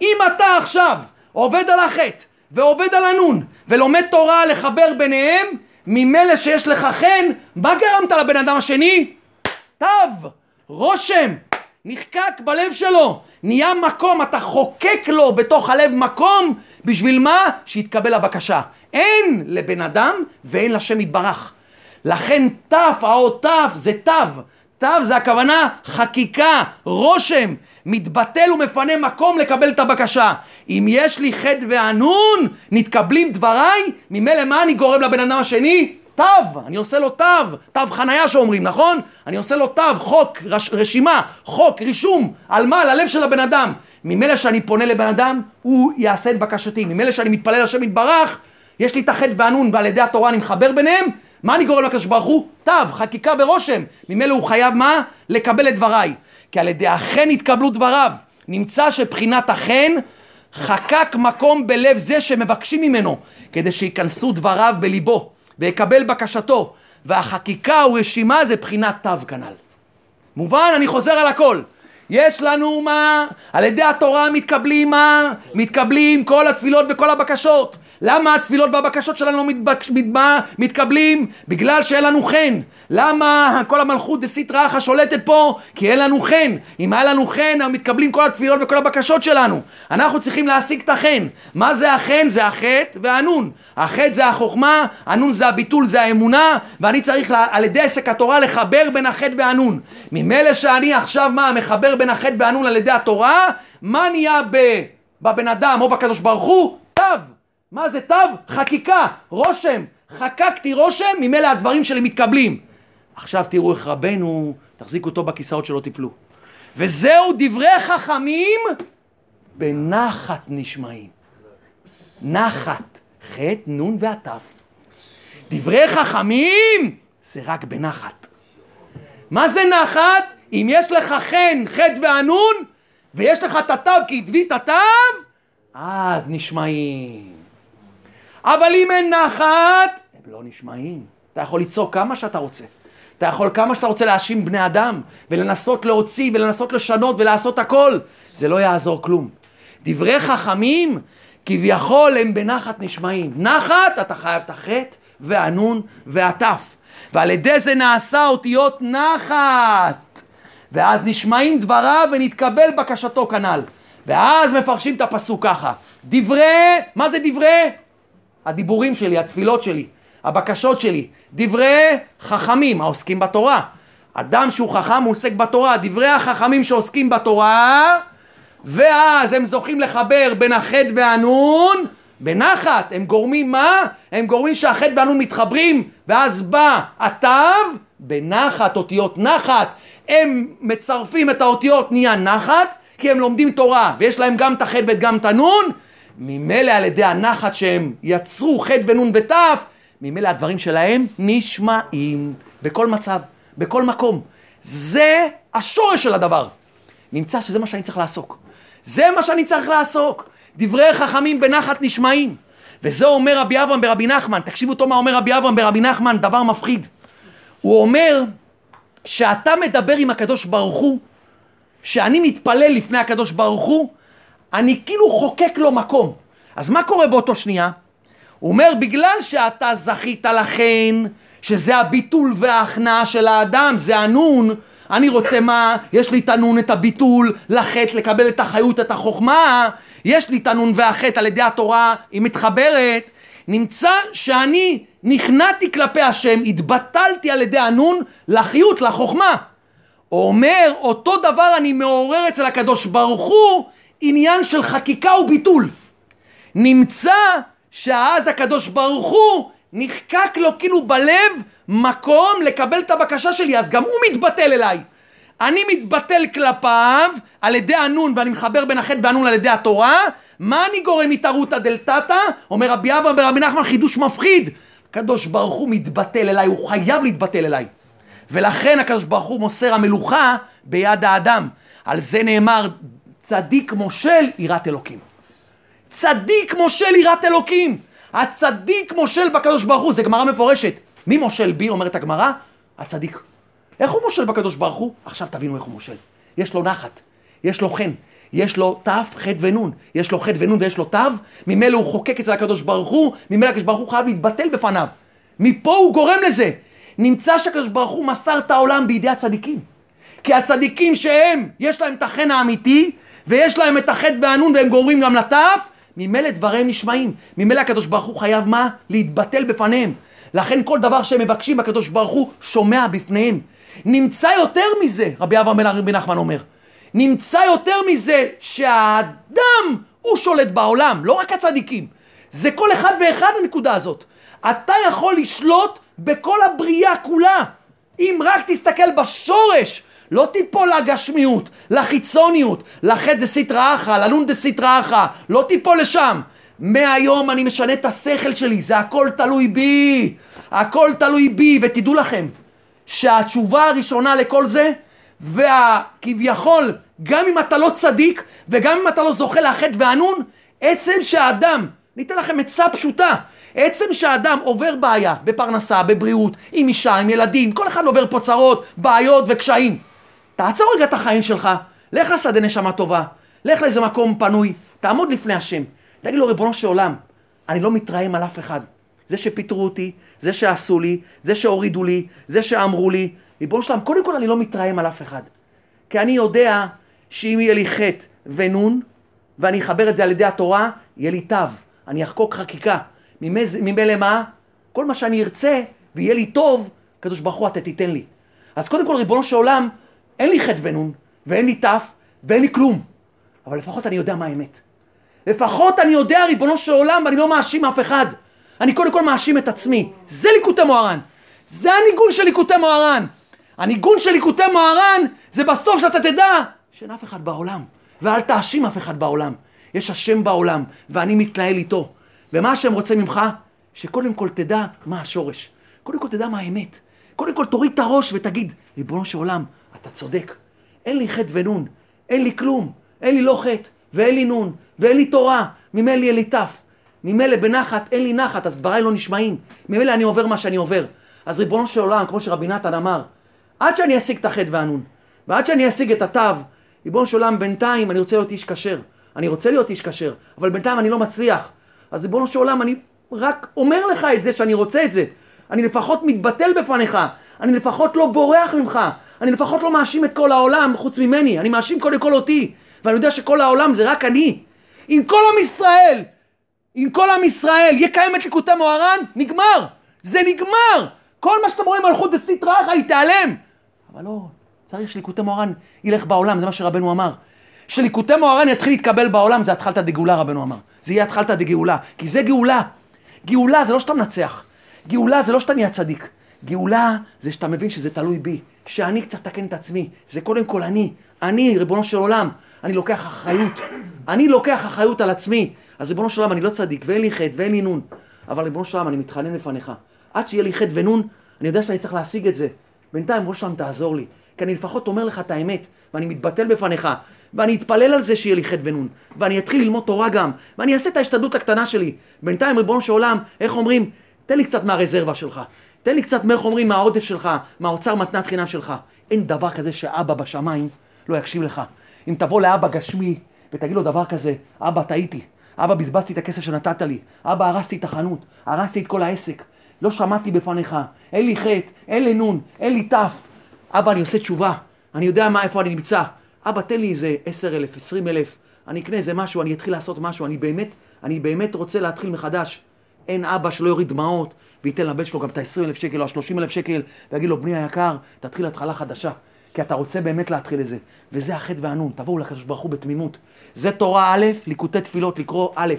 אם אתה עכשיו עובד על החטא ועובד על הנון ולומד תורה לחבר ביניהם, ממילא שיש לך חן, מה גרמת לבן אדם השני? תו, רושם, נחקק בלב שלו, נהיה מקום, אתה חוקק לו בתוך הלב מקום, בשביל מה? שיתקבל הבקשה. אין לבן אדם ואין לשם יתברך. לכן ת', האות ת' זה תו. תו זה הכוונה חקיקה, רושם, מתבטל ומפנה מקום לקבל את הבקשה. אם יש לי חטא וענון, נתקבלים דבריי, ממילא מה אני גורם לבן אדם השני? תו, אני עושה לו תו, תו חנייה שאומרים, נכון? אני עושה לו תו, חוק, רש, רשימה, חוק, רישום, על מה? על הלב של הבן אדם. ממילא שאני פונה לבן אדם, הוא יעשה את בקשתי. ממילא שאני מתפלל השם יתברך, יש לי את החטא והנון, ועל ידי התורה אני מחבר ביניהם, מה אני גורם לקדוש ברוך הוא? תו, חקיקה ורושם. ממילא הוא חייב מה? לקבל את דבריי. כי על ידי החן יתקבלו דבריו. נמצא שבחינת החן חקק מקום בלב זה שמבקשים ממנו, כדי שייכנסו דבריו בליבו, ויקבל בקשתו. והחקיקה ורשימה זה בחינת תו כנ"ל. מובן? אני חוזר על הכל. יש לנו מה? על ידי התורה מתקבלים מה? מתקבלים כל התפילות וכל הבקשות. למה התפילות והבקשות שלנו לא מתבק... מתבע... מתקבלים? בגלל שאין לנו חן. למה כל המלכות דסיטרא אחא שולטת פה? כי אין לנו חן. אם היה לנו חן, מתקבלים כל התפילות וכל הבקשות שלנו. אנחנו צריכים להשיג את החן. מה זה החן? זה החטא והנון. החטא זה החוכמה, הנון זה הביטול, זה האמונה, ואני צריך על ידי עסק התורה לחבר בין החטא והנון. ממילא שאני עכשיו מה? מחבר בין החטא והנון על ידי התורה, מה נהיה בבן אדם או בקדוש ברוך הוא? תו. מה זה תו? חקיקה, רושם. חקקתי רושם, ממילא הדברים שלי מתקבלים. עכשיו תראו איך רבנו, תחזיקו אותו בכיסאות שלא תיפלו. וזהו דברי חכמים בנחת נשמעים. נחת, ח', נ' והת'. דברי חכמים זה רק בנחת. מה זה נחת? אם יש לך חן, ח' והנון, ויש לך התו כי הדביא את התו, אז נשמעים. אבל אם אין נחת, הם לא נשמעים. אתה יכול לצעוק כמה שאתה רוצה. אתה יכול כמה שאתה רוצה להאשים בני אדם, ולנסות להוציא, ולנסות לשנות, ולעשות הכל. זה לא יעזור כלום. דברי חכמים, כביכול הם בנחת נשמעים. נחת, אתה חייב את החטא, והנון, והתף. ועל ידי זה נעשה אותיות נחת. ואז נשמעים דבריו ונתקבל בקשתו כנ"ל. ואז מפרשים את הפסוק ככה. דברי, מה זה דברי? הדיבורים שלי, התפילות שלי, הבקשות שלי, דברי חכמים העוסקים בתורה. אדם שהוא חכם הוא עוסק בתורה, דברי החכמים שעוסקים בתורה, ואז הם זוכים לחבר בין החטא והנון בנחת. הם גורמים מה? הם גורמים שהחטא והנון מתחברים, ואז בא התו בנחת, אותיות נחת. הם מצרפים את האותיות נהיה נחת, כי הם לומדים תורה, ויש להם גם את החטא וגם את הנון, ממילא על ידי הנחת שהם יצרו חטא ונון ות', ממילא הדברים שלהם נשמעים בכל מצב, בכל מקום. זה השורש של הדבר. נמצא שזה מה שאני צריך לעסוק. זה מה שאני צריך לעסוק. דברי חכמים בנחת נשמעים. וזה אומר רבי אברהם ברבי נחמן. תקשיבו טוב מה אומר רבי אברהם ברבי נחמן, דבר מפחיד. הוא אומר שאתה מדבר עם הקדוש ברוך הוא, שאני מתפלל לפני הקדוש ברוך הוא, אני כאילו חוקק לו מקום. אז מה קורה באותו שנייה? הוא אומר, בגלל שאתה זכית לכן, שזה הביטול וההכנעה של האדם, זה הנון, אני רוצה מה? יש לי את הנון, את הביטול, לחטא, לקבל את החיות, את החוכמה, יש לי את הנון והחטא על ידי התורה, היא מתחברת. נמצא שאני נכנעתי כלפי השם, התבטלתי על ידי הנון לחיות, לחוכמה. אומר, אותו דבר אני מעורר אצל הקדוש ברוך הוא, עניין של חקיקה וביטול. נמצא שאז הקדוש ברוך הוא נחקק לו כאילו בלב מקום לקבל את הבקשה שלי, אז גם הוא מתבטל אליי. אני מתבטל כלפיו על ידי הנון, ואני מחבר בין החטא והנון על ידי התורה. מה אני גורם מתערותא דלתתא? אומר רבי אברהם ברבי נחמן חידוש מפחיד. הקדוש ברוך הוא מתבטל אליי, הוא חייב להתבטל אליי. ולכן הקדוש ברוך הוא מוסר המלוכה ביד האדם. על זה נאמר צדיק מושל יראת אלוקים. צדיק מושל יראת אלוקים. הצדיק מושל בקדוש ברוך הוא, זה גמרא מפורשת. מי מושל בי, אומרת הגמרא? הצדיק. איך הוא מושל בקדוש ברוך הוא? עכשיו תבינו איך הוא מושל. יש לו נחת, יש לו חן, יש לו ת', ח' ונ', יש לו ח' ונ' ויש לו ת', ממילא הוא חוקק אצל הקדוש ברוך הוא, ממילא הקדוש ברוך הוא חייב להתבטל בפניו. מפה הוא גורם לזה. נמצא שהקדוש ברוך הוא מסר את העולם בידי הצדיקים. כי הצדיקים שהם, יש להם את החן האמיתי, ויש להם את החטא והנון והם גורמים גם לטף, ממילא דבריהם נשמעים. ממילא הקדוש ברוך הוא חייב מה? להתבטל בפניהם. לכן כל דבר שהם מבקשים, הקדוש ברוך הוא שומע בפניהם. נמצא יותר מזה, רבי אברהם בן נחמן אומר, נמצא יותר מזה שהאדם הוא שולט בעולם, לא רק הצדיקים. זה כל אחד ואחד הנקודה הזאת. אתה יכול לשלוט בכל הבריאה כולה. אם רק תסתכל בשורש, לא תיפול לגשמיות, לחיצוניות, לחטא דה סיטרא אחא, דה סיטרא אחא, לא תיפול לשם. מהיום אני משנה את השכל שלי, זה הכל תלוי בי, הכל תלוי בי, ותדעו לכם שהתשובה הראשונה לכל זה, והכביכול, גם אם אתה לא צדיק, וגם אם אתה לא זוכה לחטא והנון, עצם שהאדם, ניתן לכם עצה פשוטה, עצם שהאדם עובר בעיה בפרנסה, בבריאות, עם אישה, עם ילדים, כל אחד עובר פה צרות, בעיות וקשיים. תעצור רגע את החיים שלך, לך לשדה נשמה טובה, לך לאיזה מקום פנוי, תעמוד לפני השם. תגיד לו, ריבונו של עולם, אני לא מתרעם על אף אחד. זה שפיטרו אותי, זה שעשו לי, זה שהורידו לי, זה שאמרו לי. ריבונו של עולם, קודם כל אני לא מתרעם על אף אחד. כי אני יודע שאם יהיה לי חטא ונון, ואני אחבר את זה על ידי התורה, יהיה לי תו. אני אחקוק חקיקה. ממילא מה? כל מה שאני ארצה ויהיה לי טוב, קדוש ברוך הוא אתה תיתן לי. אז קודם כל, ריבונו של עולם, אין לי חטא ונון, ואין לי תף, ואין לי כלום. אבל לפחות אני יודע מה האמת. לפחות אני יודע, ריבונו של עולם, ואני לא מאשים אף אחד. אני קודם כל מאשים את עצמי. זה ליקוטי מוהר"ן. זה הניגון של ליקוטי מוהר"ן. הניגון של ליקוטי מוהר"ן זה בסוף שאתה תדע שאין אף אחד בעולם. ואל תאשים אף אחד בעולם. יש השם בעולם, ואני מתנהל איתו. ומה השם רוצה ממך? שקודם כל תדע מה השורש. קודם כל תדע מה האמת. קודם כל תוריד את הראש ותגיד, ריבונו של עולם, אתה צודק. אין לי חטא ונון, אין לי כלום, אין לי לא חטא, ואין לי נון, ואין לי תורה, ממילא לי תף. ממילא בנחת אין לי נחת, אז דבריי לא נשמעים. ממילא אני עובר מה שאני עובר. אז ריבונו של עולם, כמו שרבי נתן אמר, עד שאני אשיג את החטא והנון, ועד שאני אשיג את התו, ריבונו של עולם, בינתיים אני רוצה להיות איש כשר. אני רוצה להיות איש כשר, אבל בינתיים אני לא מצליח. אז ריבונו של עולם, אני רק אומר לך את זה שאני רוצה את זה. אני לפחות מתבטל בפניך, אני לפחות לא בורח ממך, אני לפחות לא מאשים את כל העולם חוץ ממני, אני מאשים קודם כל אותי, ואני יודע שכל העולם זה רק אני. אם כל עם ישראל, אם כל עם ישראל יקיים את ליקוטי מוהר"ן, נגמר. זה נגמר. כל מה שאתם רואים מלכות דסיטרא אחא היא תיעלם. אבל לא, צריך שליקוטי מוהר"ן ילך בעולם, זה מה שרבנו אמר. שליקוטי מוהר"ן יתחיל להתקבל בעולם, זה התחלתא דגאולה, רבנו אמר. זה יהיה התחלתא דגאולה, כי זה גאולה. גאולה זה לא שאתה מנצח. גאולה זה לא שאתה נהיה צדיק. גאולה זה שאתה מבין שזה תלוי בי. שאני קצת תקן את עצמי. זה קודם כל אני. אני, ריבונו של עולם, אני לוקח אחריות. אני לוקח אחריות על עצמי. אז ריבונו של עולם, אני לא צדיק, ואין לי חטא, ואין לי נון. אבל ריבונו של עולם, אני מתחנן לפניך. עד שיהיה לי חטא ונון, אני יודע שאני צריך להשיג את זה. בינתיים, ריבונו של עולם, תעזור לי. כי אני לפחות אומר לך את האמת, ואני מתבטל בפניך, ואני אתפלל על זה שיהיה לי חטא ונון, ואני אתחיל ללמוד תורה גם, ואני אעשה את ההשתדלות הקטנה שלי. בינתיים, ריבונו של עולם, איך אומרים? תן לי קצת מהרזרבה שלך. תן לי קצת, איך אומרים, מהעודף שלך, מהאוצר מתנת חינם שלך. אין דבר כזה שאבא בשמיים לא יקשיב לך. אם תבוא לאבא גשמי ותגיד לו דבר כזה, אבא טעיתי, אבא בזבזתי את הכסף שנתת לי, אבא הרסתי את החנות, הרסתי את כל העסק, לא שמעתי בפניך, אין לי חטא, אין לי נון, אין לי תף. אבא, אני עושה תשובה, אני יודע מה, איפה אני נמצא. אבא, תן לי איזה עשר אלף, עשרים אלף, אני אקנה איזה משהו, אני אתחיל לעשות משהו, אני באמת, אני באמת רוצה להתחיל מחדש. אין אבא שלא יוריד דמעות. וייתן לבן שלו גם את ה-20 אלף שקל או ה-30 אלף שקל. ויגיד לו, בני היקר, תתחיל התחלה חדשה. כי אתה רוצה באמת להתחיל את זה. וזה החטא והנון, תבואו לקדוש ברוך הוא בתמימות. זה תורה א', ליקוטי תפילות, לקרוא א'.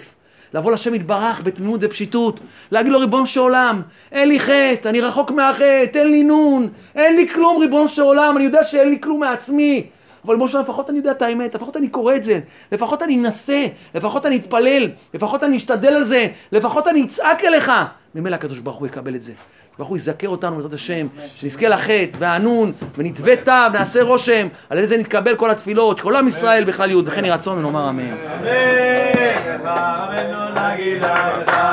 לבוא לשם יתברך בתמימות ופשיטות, להגיד לו ריבונו של עולם, אין לי חטא, אני רחוק מהחטא, אין לי נון, אין לי כלום ריבונו של עולם, אני יודע שאין לי כלום מעצמי. אבל ריבונו של עולם, לפחות אני יודע את האמת, לפחות אני קורא את זה, לפחות אני אנסה, לפחות אני אתפלל, לפחות אני אשתדל על זה, לפחות אני אצעק אליך. ממילא הקדוש ברוך הוא יקבל את זה. ברוך הוא יזכר אותנו בעזרת השם, שנזכה לחטא והנון, ונתווה תו, נעשה רושם, על ידי זה נתקבל כל התפילות, שכל עם ישראל בכלל יהוד, וכן יהי רצון ונאמר אמן. אמן.